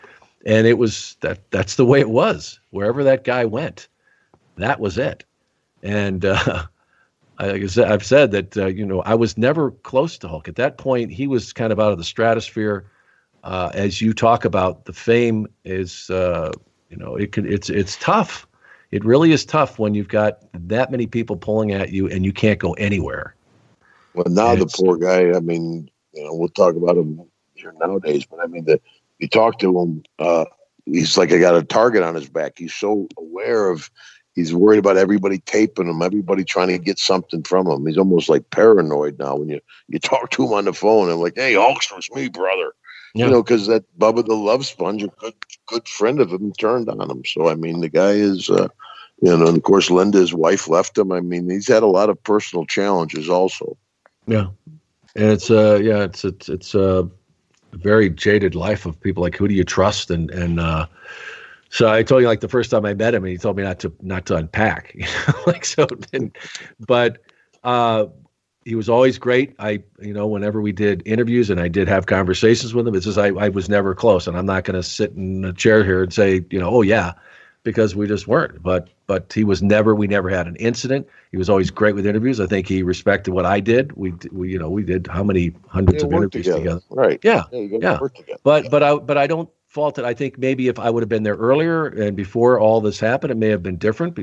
S1: and it was that that's the way it was. Wherever that guy went, that was it. And uh, I, I've said that uh, you know I was never close to Hulk. At that point, he was kind of out of the stratosphere. Uh, as you talk about, the fame is uh, you know it could it's it's tough. It really is tough when you've got that many people pulling at you and you can't go anywhere.
S2: Well, now the poor guy. I mean, you know, we'll talk about him here nowadays, but I mean, the you talk to him, uh, he's like I got a target on his back. He's so aware of he's worried about everybody taping him, everybody trying to get something from him. He's almost like paranoid now when you you talk to him on the phone and like, hey, Hulkster's me, brother. Yeah. You know, because that Bubba the Love Sponge, a good good friend of him, turned on him. So I mean, the guy is, uh, you know, and of course, Linda's wife, left him. I mean, he's had a lot of personal challenges also.
S1: Yeah, and it's uh, yeah, it's it's it's uh, very jaded life of people like who do you trust and and uh, so I told you like the first time I met him, and he told me not to not to unpack, you know, like so. But uh, he was always great. I, you know, whenever we did interviews and I did have conversations with him, it's just I, I was never close, and I'm not going to sit in a chair here and say, you know, oh yeah, because we just weren't. But but he was never. We never had an incident. He was always great with interviews. I think he respected what I did. We we you know we did how many hundreds of interviews together. together.
S2: Right.
S1: Yeah. Yeah. yeah. But but I but I don't fault it. I think maybe if I would have been there earlier and before all this happened, it may have been different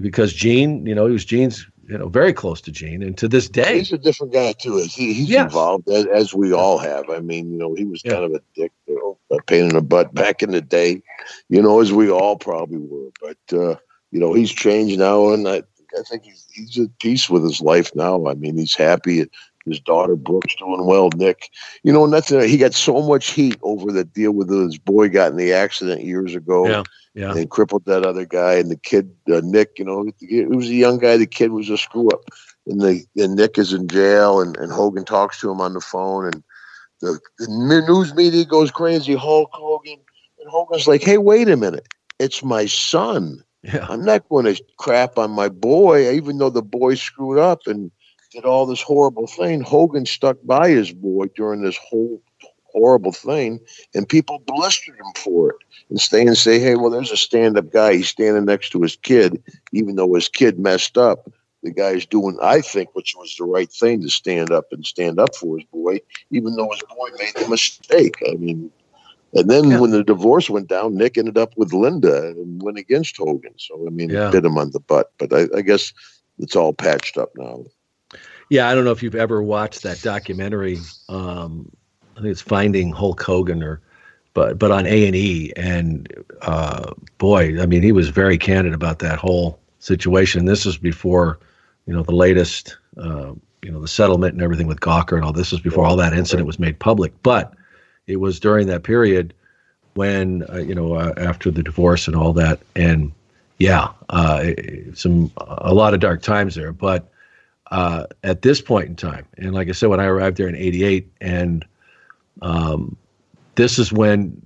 S1: because Gene, you know, he was Gene's, you know, very close to Gene. And to this day,
S2: he's a different guy too. He, he's yes. involved as, as, we all have. I mean, you know, he was yeah. kind of a dick, you know, a pain in the butt back in the day, you know, as we all probably were. But, uh, you know, he's changed now. And I, I think he's, he's at peace with his life now. I mean, he's happy his daughter Brooke's doing well. Nick, you know, nothing. He got so much heat over the deal with his boy got in the accident years ago.
S1: Yeah, yeah.
S2: And crippled that other guy and the kid uh, Nick. You know, it was a young guy. The kid was a screw up, and the and Nick is in jail, and, and Hogan talks to him on the phone, and the, the news media goes crazy. Hulk Hogan, and Hogan's like, "Hey, wait a minute, it's my son."
S1: Yeah.
S2: I'm not going to crap on my boy, even though the boy screwed up and did all this horrible thing. Hogan stuck by his boy during this whole horrible thing, and people blistered him for it. And stay and say, hey, well, there's a stand up guy. He's standing next to his kid, even though his kid messed up. The guy's doing, I think, which was the right thing to stand up and stand up for his boy, even though his boy made the mistake. I mean, and then yeah. when the divorce went down, Nick ended up with Linda and went against Hogan. So, I mean, yeah. bit him on the butt. But I, I guess it's all patched up now.
S1: Yeah, I don't know if you've ever watched that documentary. Um, I think it's Finding Hulk Hogan, or but but on A and E, and uh, boy, I mean, he was very candid about that whole situation. This was before, you know, the latest, uh, you know, the settlement and everything with Gawker and all. This was before all that incident was made public, but it was during that period when uh, you know uh, after the divorce and all that, and yeah, uh, some a lot of dark times there, but uh, at this point in time. And like I said, when I arrived there in '88, and um, this is when,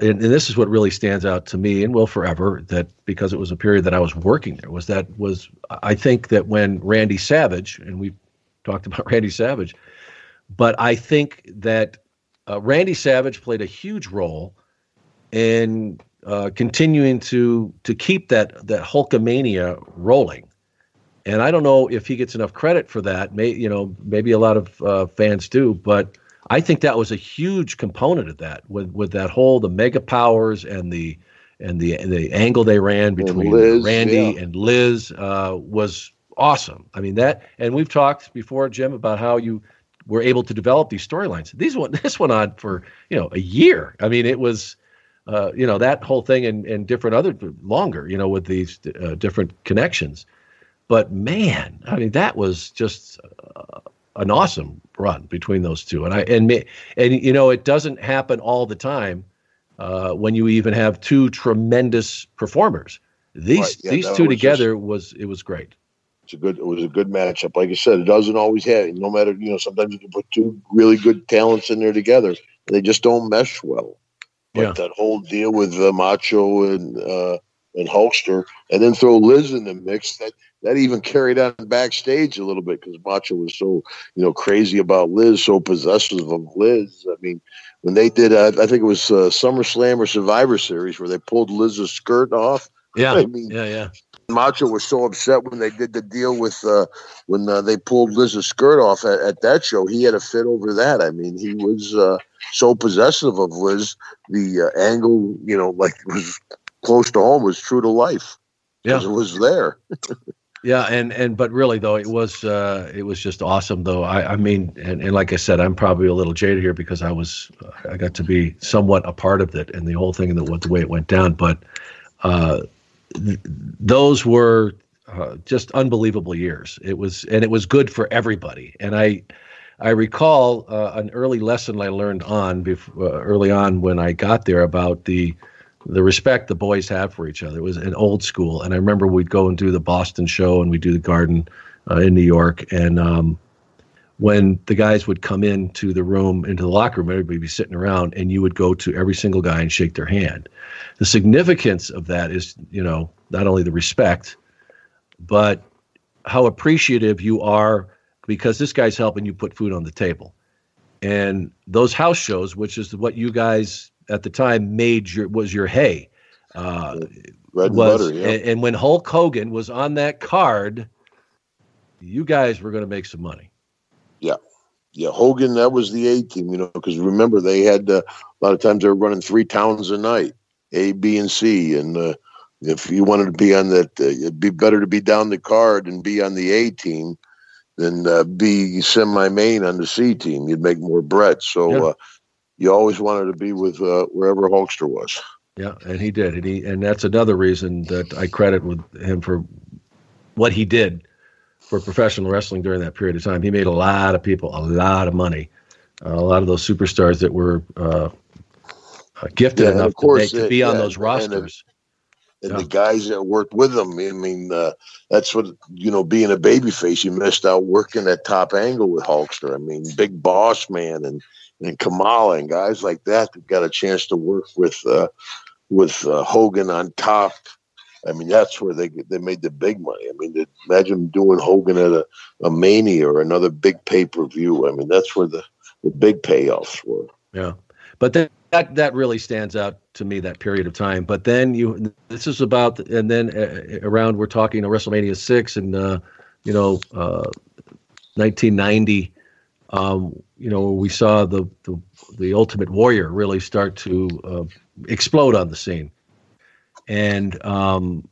S1: and, and, this is what really stands out to me and will forever. That because it was a period that I was working there was that was I think that when Randy Savage and we talked about Randy Savage, but I think that uh, Randy Savage played a huge role in uh, continuing to to keep that that Hulkamania rolling and I don't know if he gets enough credit for that. May you know maybe a lot of uh, fans do, but I think that was a huge component of that with with that whole the mega powers and the and the and the angle they ran between Liz, Randy yeah. and Liz uh, was awesome. I mean that, and we've talked before, Jim, about how you were able to develop these storylines. These one this went on for you know a year. I mean it was. Uh, you know that whole thing and, and different other longer you know with these uh, different connections but man, I mean, that was just uh, an awesome run between those two. And I and me and you know, it doesn't happen all the time uh, when you even have two tremendous performers. These right, yeah, these two together just, was it was great.
S2: It's a good. It was a good matchup. Like I said, it doesn't always happen. No matter you know, sometimes you can put two really good talents in there together. They just don't mesh well. But
S1: Yeah.
S2: that whole deal with uh, Macho and uh, and Hulkster, and then throw Liz in the mix. That that even carried on backstage a little bit because Macho was so you know crazy about Liz, so possessive of Liz. I mean, when they did, uh, I think it was uh, SummerSlam or Survivor Series where they pulled Liz's skirt off.
S1: Yeah,
S2: I mean,
S1: yeah, yeah.
S2: Macho was so upset when they did the deal with uh, when uh, they pulled Liz's skirt off at, at that show. He had a fit over that. I mean, he was uh, so possessive of Liz. The uh, angle, you know, like was close to home, was true to life.
S1: Yeah.
S2: it was there.
S1: Yeah, and and but really though it was uh, it was just awesome though. I I mean, and, and like I said, I'm probably a little jaded here because I was I got to be somewhat a part of it and the whole thing and the, the way it went down. But uh, th- those were uh, just unbelievable years. It was and it was good for everybody. And I I recall uh, an early lesson I learned on bef- uh, early on when I got there about the the respect the boys have for each other. It was an old school, and I remember we'd go and do the Boston show, and we'd do the Garden uh, in New York, and um, when the guys would come into the room, into the locker room, everybody would be sitting around, and you would go to every single guy and shake their hand. The significance of that is, you know, not only the respect, but how appreciative you are because this guy's helping you put food on the table. And those house shows, which is what you guys at the time made your was your hay. Uh,
S2: and
S1: was,
S2: butter, yeah.
S1: and, and when Hulk Hogan was on that card, you guys were going to make some money.
S2: Yeah. Yeah, Hogan, that was the A team, you know, because remember they had uh, a lot of times they were running three towns a night, A, B, and C. And uh, if you wanted to be on that, uh, it'd be better to be down the card and be on the A team than uh, be semi main on the C team. You'd make more bread. So
S1: Yeah.
S2: uh, you always wanted to be with uh, wherever Hulkster was.
S1: Yeah, and he did, and he and that's another reason that I credit with him for what he did for professional wrestling during that period of time. He made a lot of people a lot of money. Uh, a lot of those superstars that were uh, uh, gifted
S2: Yeah, and
S1: enough
S2: of course,
S1: to, make, to be on
S2: yeah,
S1: those
S2: and-
S1: rosters.
S2: and
S1: Yeah.
S2: the guys that worked with them, I mean, uh, that's what you know. Being a babyface, you missed out working that top angle with Hulkster. I mean, Big Boss Man and and Kamala and guys like that that got a chance to work with uh, with uh, Hogan on top. I mean, that's where they they made the big money. I mean, imagine doing Hogan at a, a Mania or another big pay per view. I mean, that's where the the big payoffs were.
S1: Yeah, but that, that that really stands out to me that period of time. But then you, this is about, and then uh, around we're talking of WrestleMania six and uh, you know, uh, 1990. Um, you know, we saw the, the the Ultimate Warrior really start to uh, explode on the scene, and um,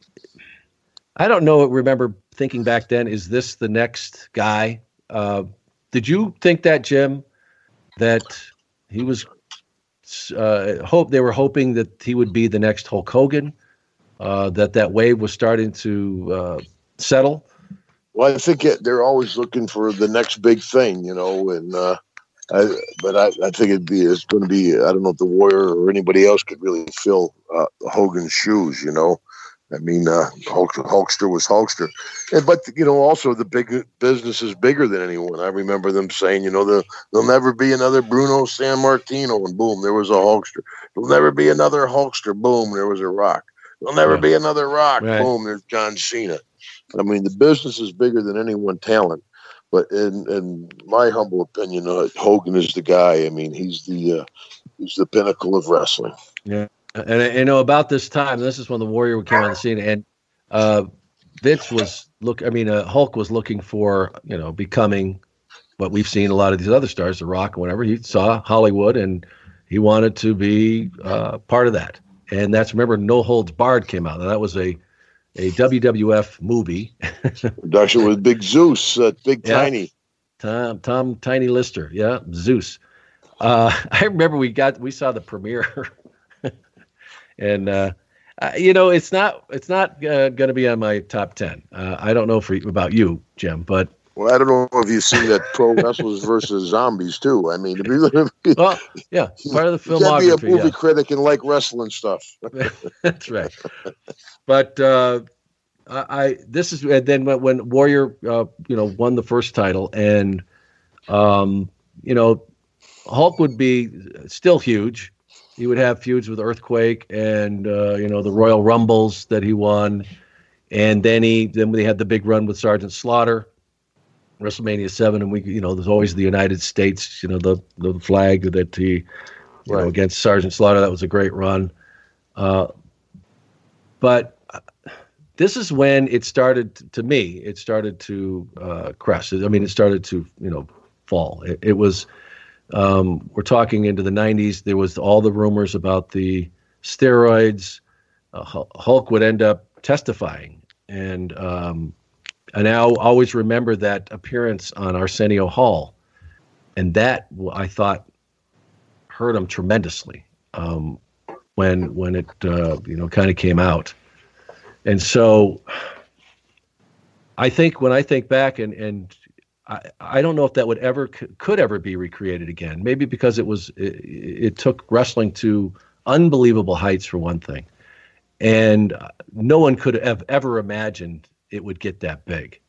S1: I don't know. Remember thinking back then, is this the next guy? Uh, did you think that, Jim? That he was uh, hope they were hoping that he would be the next Hulk Hogan. Uh, that that wave was starting to uh, settle.
S2: Well, I think it, they're always looking for the next big thing, you know. And uh, I, but I, I think it'd be it's going to be I don't know if the Warrior or anybody else could really fill uh, Hogan's shoes, you know. I mean, uh, Hulk, Hulkster was Hulkster, and but you know also the big business is bigger than anyone. I remember them saying, you know, the, there'll never be another Bruno Sammartino, and boom, there was a Hulkster. There'll never be another Hulkster, boom, there was a Rock. There'll never
S1: Yeah.
S2: be another Rock,
S1: Right.
S2: boom, there's John Cena. I mean, the business is bigger than any one talent. But in, in my humble opinion, uh, Hogan is the guy. I mean, he's the uh, he's the pinnacle of wrestling.
S1: Yeah, and you know about this time. This is when the Warrior came on the scene, and uh, Vince was look. I mean, uh, Hulk was looking for you know becoming what we've seen a lot of these other stars, The Rock, and whatever. He saw Hollywood, and he wanted to be uh, part of that. And that's remember, No Holds Barred came out, and that was a a WWF movie.
S2: Production with Big Zeus, uh, Big
S1: Yeah.
S2: Tiny.
S1: Tom Tom Tiny Lister, yeah, Zeus. Uh, I remember we got we saw the premiere, and uh, uh, you know it's not it's not uh, going to be on my top ten. Uh, I don't know for about you, Jim, but
S2: Well, I don't know if you've seen that Pro Wrestlers versus Zombies too. I mean, if you're gonna be,
S1: well, yeah, part of the
S2: gotta be a movie
S1: yeah.
S2: critic and like wrestling stuff.
S1: That's right. But uh, I, I this is and then when, when Warrior, uh, you know, won the first title, and um, you know, Hulk would be still huge. He would have feuds with Earthquake and uh, you know the Royal Rumbles that he won, and then he then they had the big run with Sergeant Slaughter, WrestleMania seven, and we you know there's always the United States, you know the the flag that he, you right. know, against Sergeant Slaughter. That was a great run, uh, but this is when it started to me. It started to uh, crest. I mean, it started to you know fall. It, it was um, we're talking into the 90s. There was all the rumors about the steroids. Uh, Hulk would end up testifying, and um, and I always remember that appearance on Arsenio Hall, and that I thought hurt him tremendously um, when when it uh, you know kind of came out, and so I think when I think back and and I, I don't know if that would ever could ever be recreated again. Maybe because it was it, it took wrestling to unbelievable heights for one thing, and no one could have ever imagined it would get that big.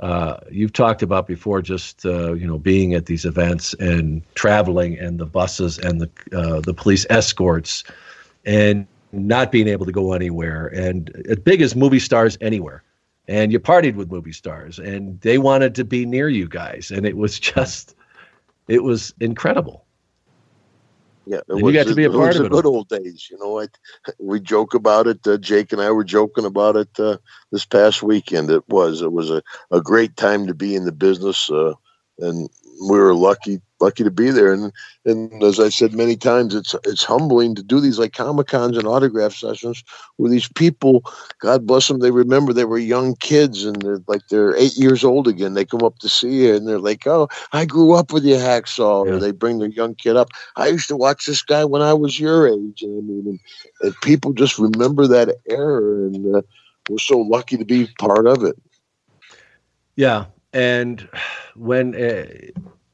S1: Uh, you've talked about before just uh, you know being at these events and traveling and the buses and the uh, the police escorts and not being able to go anywhere and as big as movie stars anywhere and you partied with movie stars and they wanted to be near you guys and it was just it was incredible
S2: yeah
S1: was, you got to be a part
S2: it
S1: of it
S2: good old days you know I, we joke about it uh, jake and i were joking about it uh, this past weekend. It was it was a, a great time to be in the business uh, and we were lucky lucky to be there. And and as I said many times, it's it's humbling to do these like comic cons and autograph sessions where these people, God bless them, they remember they were young kids and they're like they're eight years old again. They come up to see you and they're like, "Oh, I grew up with you, Hacksaw." Yeah. Or they bring their young kid up. I used to watch this guy when I was your age. And I mean, and, and people just remember that era, and uh, we're so lucky to be part of it.
S1: Yeah, and when uh,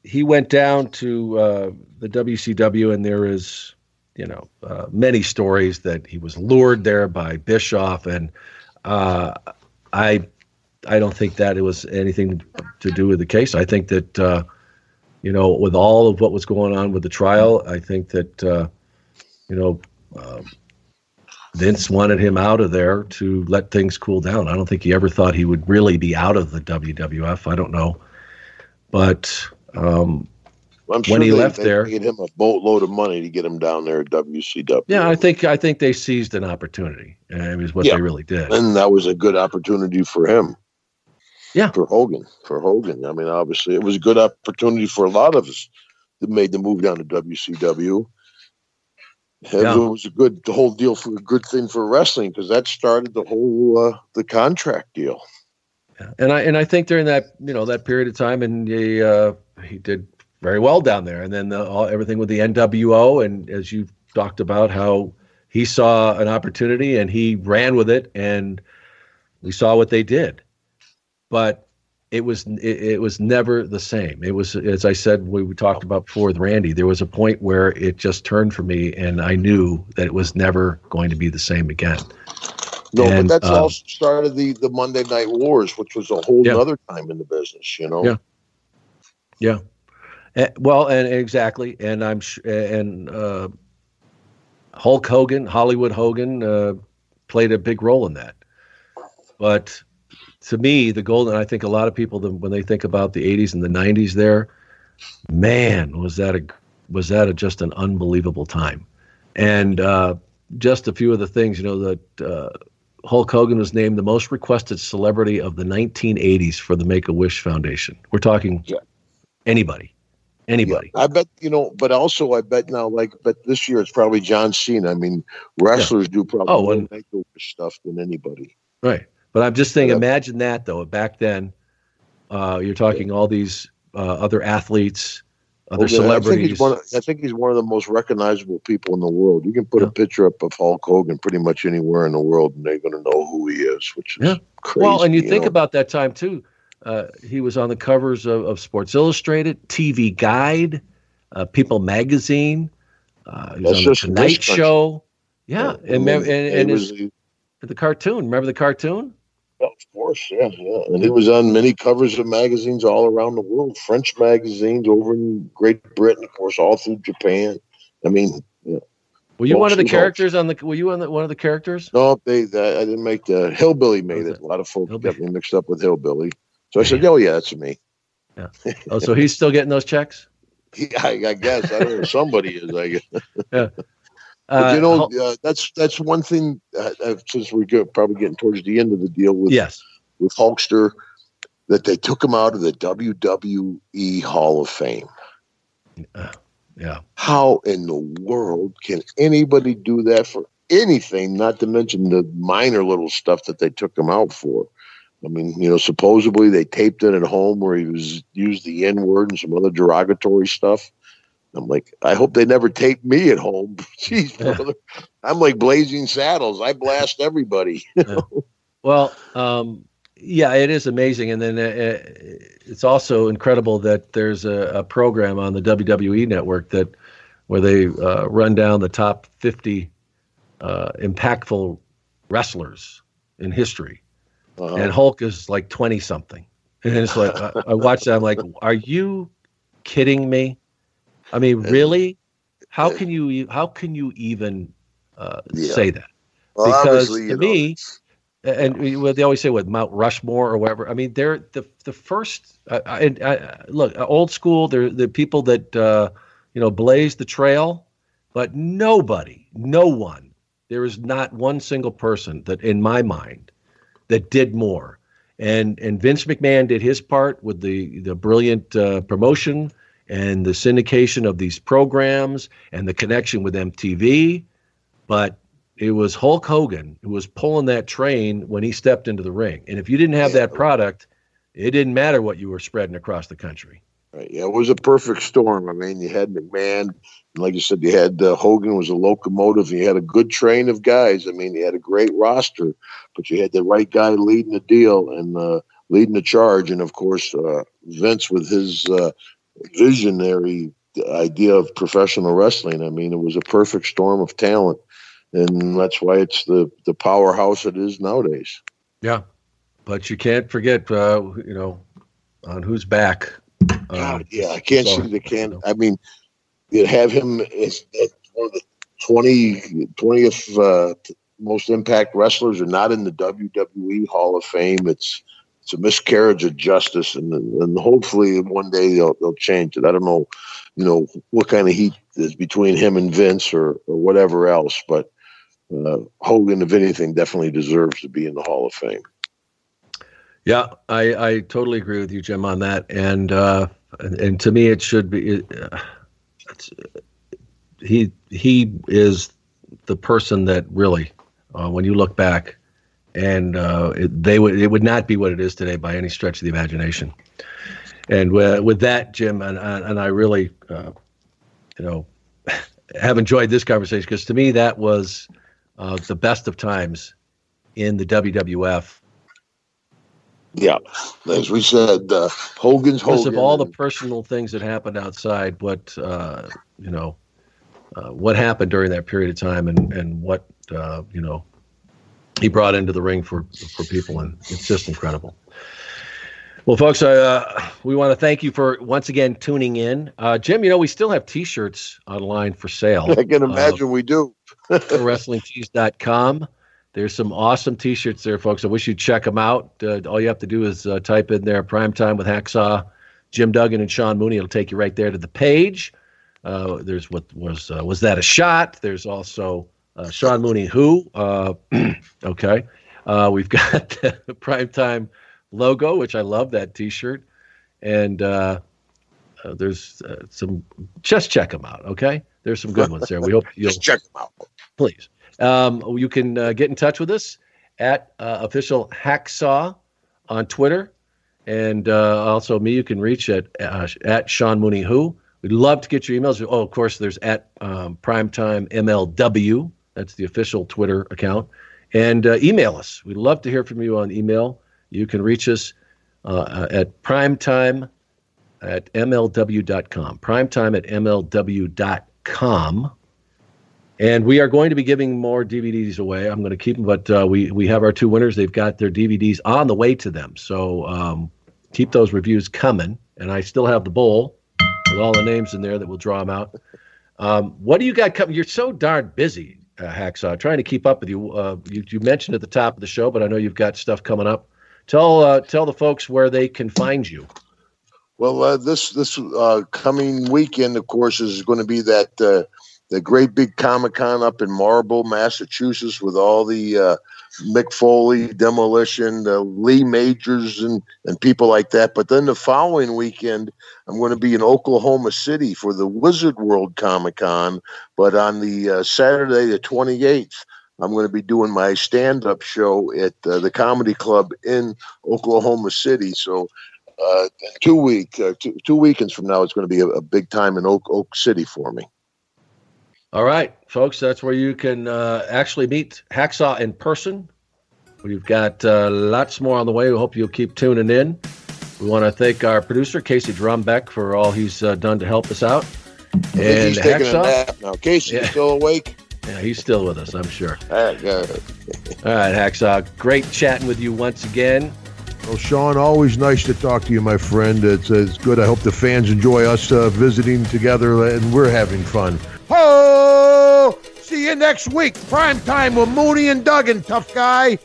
S1: he went down to uh, the WCW, and there is, you know, uh, many stories that he was lured there by Bischoff, and uh, I, I don't think that it was anything to do with the case. I think that, uh, you know, with all of what was going on with the trial, I think that, uh, you know. Um, Vince wanted him out of there to let things cool down. I don't think he ever thought he would really be out of the WWF. I don't know, but um,
S2: I'm sure
S1: when he
S2: they,
S1: left
S2: they
S1: there,
S2: paid him a boatload of money to get him down there at WCW.
S1: yeah, I think I think they seized an opportunity. And was what
S2: Yeah.
S1: they really did.
S2: and that was a good opportunity for him.
S1: Yeah,
S2: for Hogan, for Hogan. I mean, obviously, it was a good opportunity for a lot of us that made the move down to WCW. And
S1: Yeah.
S2: It was a good, the whole deal for a good thing for wrestling because that started the whole uh, the contract deal.
S1: and I and I think during that you know that period of time, and the uh, he did very well down there. And then the, all, everything with the NWO, and as you talked about, how he saw an opportunity and he ran with it, and we saw what they did. But it was it, it was never the same. It was as I said we, we talked about before with Randy. There was a point where it just turned for me, and I knew that it was never going to be the same again.
S2: No,
S1: And,
S2: but that's
S1: um,
S2: also started the the Monday Night Wars, which was a whole
S1: Yeah.
S2: other time in the business. You know.
S1: Yeah. Yeah. Eh, well, and exactly, and I'm sh- and uh, Hulk Hogan, Hollywood Hogan, uh, played a big role in that. But to me, the golden. I think a lot of people, when they think about the '80s and the '90s, there, man, was that a was that a, just an unbelievable time, and uh, just a few of the things, you know, that uh, Hulk Hogan was named the most requested celebrity of the 1980s for the Make a Wish Foundation. We're talking anybody, anybody.
S2: I bet you know, but also I bet now, like, but this year it's probably John Cena. I mean, wrestlers do probably
S1: Oh,
S2: more
S1: and-
S2: make-a-wish stuff than anybody.
S1: Right. But I'm just saying, imagine that though. Back then, uh, you're talking all these uh, other athletes, other
S2: I think,
S1: celebrities.
S2: he's one of, I think he's one of the most recognizable people in the world. You can put a picture up of Hulk Hogan pretty much anywhere in the world, and they're going to know who he is, which is
S1: Yeah.
S2: crazy.
S1: well, and you, think
S2: know?
S1: about that time too. Uh, he was on the covers of, of Sports Illustrated, TV Guide, uh, People Magazine. Uh, he was
S2: That's
S1: on the Tonight. Show. Yeah,
S2: Yeah,
S1: and, and, and, his,
S2: was-
S1: the cartoon. Remember the cartoon?
S2: Of course, yeah, yeah. And he was on many covers of magazines all around the world, French magazines over in Great Britain, of course, all through Japan. I mean, yeah.
S1: Were you one of the characters on the? Were you on the, one of the characters?
S2: No, they, they I didn't make the Hillbilly made it. A lot of folks got me mixed up with Hillbilly. So I said, "Oh yeah, that's me."
S1: Yeah. Oh, so he's still getting those checks?
S2: Yeah, I, I guess I don't know. Somebody is. I guess.
S1: Yeah.
S2: But you
S1: Uh,
S2: know, uh, that's that's one thing. Uh, uh, since we're get, probably getting towards the end of the deal with
S1: Yes.
S2: with Hulkster, that they took him out of the WWE Hall of Fame.
S1: Yeah.
S2: How in the world can anybody do that for anything? Not to mention the minor little stuff that they took him out for. I mean, you know, supposedly they taped it at home where he was used the N word and some other derogatory stuff. I'm like, I hope they never tape me at home. Jeez, brother. I'm like blazing saddles. I blast everybody. You know?
S1: Well, um, yeah, it is amazing, and then uh, it's also incredible that there's a, a program on the WWE network that where they uh, run down the top 50 uh, impactful wrestlers in history,
S2: Uh-huh.
S1: and Hulk is like 20 something, and it's like I, I watched that, I'm like, are you kidding me? I mean, really? How can you how can you even uh,
S2: Yeah.
S1: say that?
S2: Well,
S1: because to
S2: know,
S1: me, and we- what they always say with Mount Rushmore or whatever. I mean, they're the the first. Uh, I, I, look, uh, old school. They're the people that uh, you know blazed the trail, but nobody, no one. There is not one single person that, in my mind, that did more. And and Vince McMahon did his part with the the brilliant uh, promotion and the syndication of these programs and the connection with MTV. But it was Hulk Hogan who was pulling that train when he stepped into the ring. And if you didn't have that product, it didn't matter what you were spreading across the country.
S2: Right. Yeah, it was a perfect storm. I mean, you had McMahon, and like you said, you had uh, Hogan was a locomotive. You had a good train of guys. I mean, you had a great roster, but you had the right guy leading the deal and uh, leading the charge. And of course, uh, Vince with his uh, visionary idea of professional wrestling. I mean, it was a perfect storm of talent, and that's why it's the the powerhouse it is nowadays.
S1: Yeah. But you can't forget, uh, you know, on whose back. Uh,
S2: God, yeah, I can't see the can. I mean, you have him as, as one of the 20, 20th uh, most impact wrestlers are not in the WWE Hall of Fame. It's it's a miscarriage of justice, and and hopefully one day they'll they'll change it. I don't know, you know, what kind of heat is between him and Vince or or whatever else, but uh, Hogan, if anything, definitely deserves to be in the Hall of Fame.
S1: Yeah, I, I totally agree with you, Jim, on that. And uh, and, and to me, it should be. Uh, he he is the person that really, uh, when you look back, and uh, it, they would it would not be what it is today by any stretch of the imagination. And uh, with that, Jim, and and and I really, uh, you know, have enjoyed this conversation because to me that was uh, the best of times in the WWF
S2: Yeah, as we said, uh, Hogan's
S1: because
S2: Hogan.
S1: of all the personal things that happened outside what uh, you know uh, what happened during that period of time and and what uh, you know he brought into the ring for for people and it's just incredible well folks uh, we want to thank you for once again tuning in uh, jim you know we still have t-shirts online for sale
S2: I can
S1: Uh,
S2: imagine we do.
S1: wrestlingtees.com. There's some awesome T-shirts there, folks. I wish you'd check them out. Uh, all you have to do is uh, type in there "Prime Time with Hacksaw," Jim Duggan and Sean Mooney. It'll take you right there to the page. Uh, there's what was uh, was that a shot? There's also uh, Sean Mooney who. Uh, okay, uh, we've got the Prime Time logo, which I love that T-shirt, and there's uh, some. Just check them out, okay? There's some good ones there. We hope you'll
S2: Just check them out.
S1: please. Um, you can uh, get in touch with us at uh, official hacksaw on Twitter, and uh, also me. You can reach at uh, at Sean Mooney Who. We'd love to get your emails. Oh, of course, there's at um, Primetime MLW. That's the official Twitter account, and uh, email us. We'd love to hear from you on email. You can reach us uh, at primetime at mlw.com. Primetime at mlw.com And we are going to be giving more DVDs away. I'm going to keep them, but uh, we we have our two winners. They've got their DVDs on the way to them. So um, keep those reviews coming. And I still have the bowl with all the names in there that will draw them out. Um, what do you got coming? You're so darn busy, uh, Hacksaw. Trying to keep up with you. Uh, you. You mentioned at the top of the show, but I know you've got stuff coming up. Tell uh, tell the folks where they can find you.
S2: Well, uh, this this uh, coming weekend, of course, is going to be that uh, the great big Comic Con up in Marlborough, Massachusetts, with all the uh, Mick Foley, Demolition, the Lee Majors, and and people like that. But then the following weekend, I'm going to be in Oklahoma City for the Wizard World Comic Con. But on the uh, Saturday, the 28th. I'm going to be doing my stand-up show at uh, the Comedy Club in Oklahoma City. So, uh, two week, uh, two, two weekends from now, it's going to be a, a big time in Oak Oak City for me.
S1: All right, folks, that's where you can uh, actually meet Hacksaw in person. We've got uh, lots more on the way. We hope you'll keep tuning in. We want to thank our producer, Casey Drumbeck, for all he's uh, done to help us out.
S2: Think he's taking a nap now. Casey, you
S1: Yeah.
S2: still awake?
S1: Yeah, he's still with us, I'm sure.
S2: All right, good.
S1: All right, Hacksaw, great chatting with you once again.
S11: Well, Sean, always nice to talk to you, my friend. It's, it's good. I hope the fans enjoy us uh, visiting together, and we're having fun. Ho! See you next week. Prime time with Mooney and Duggan, tough guy.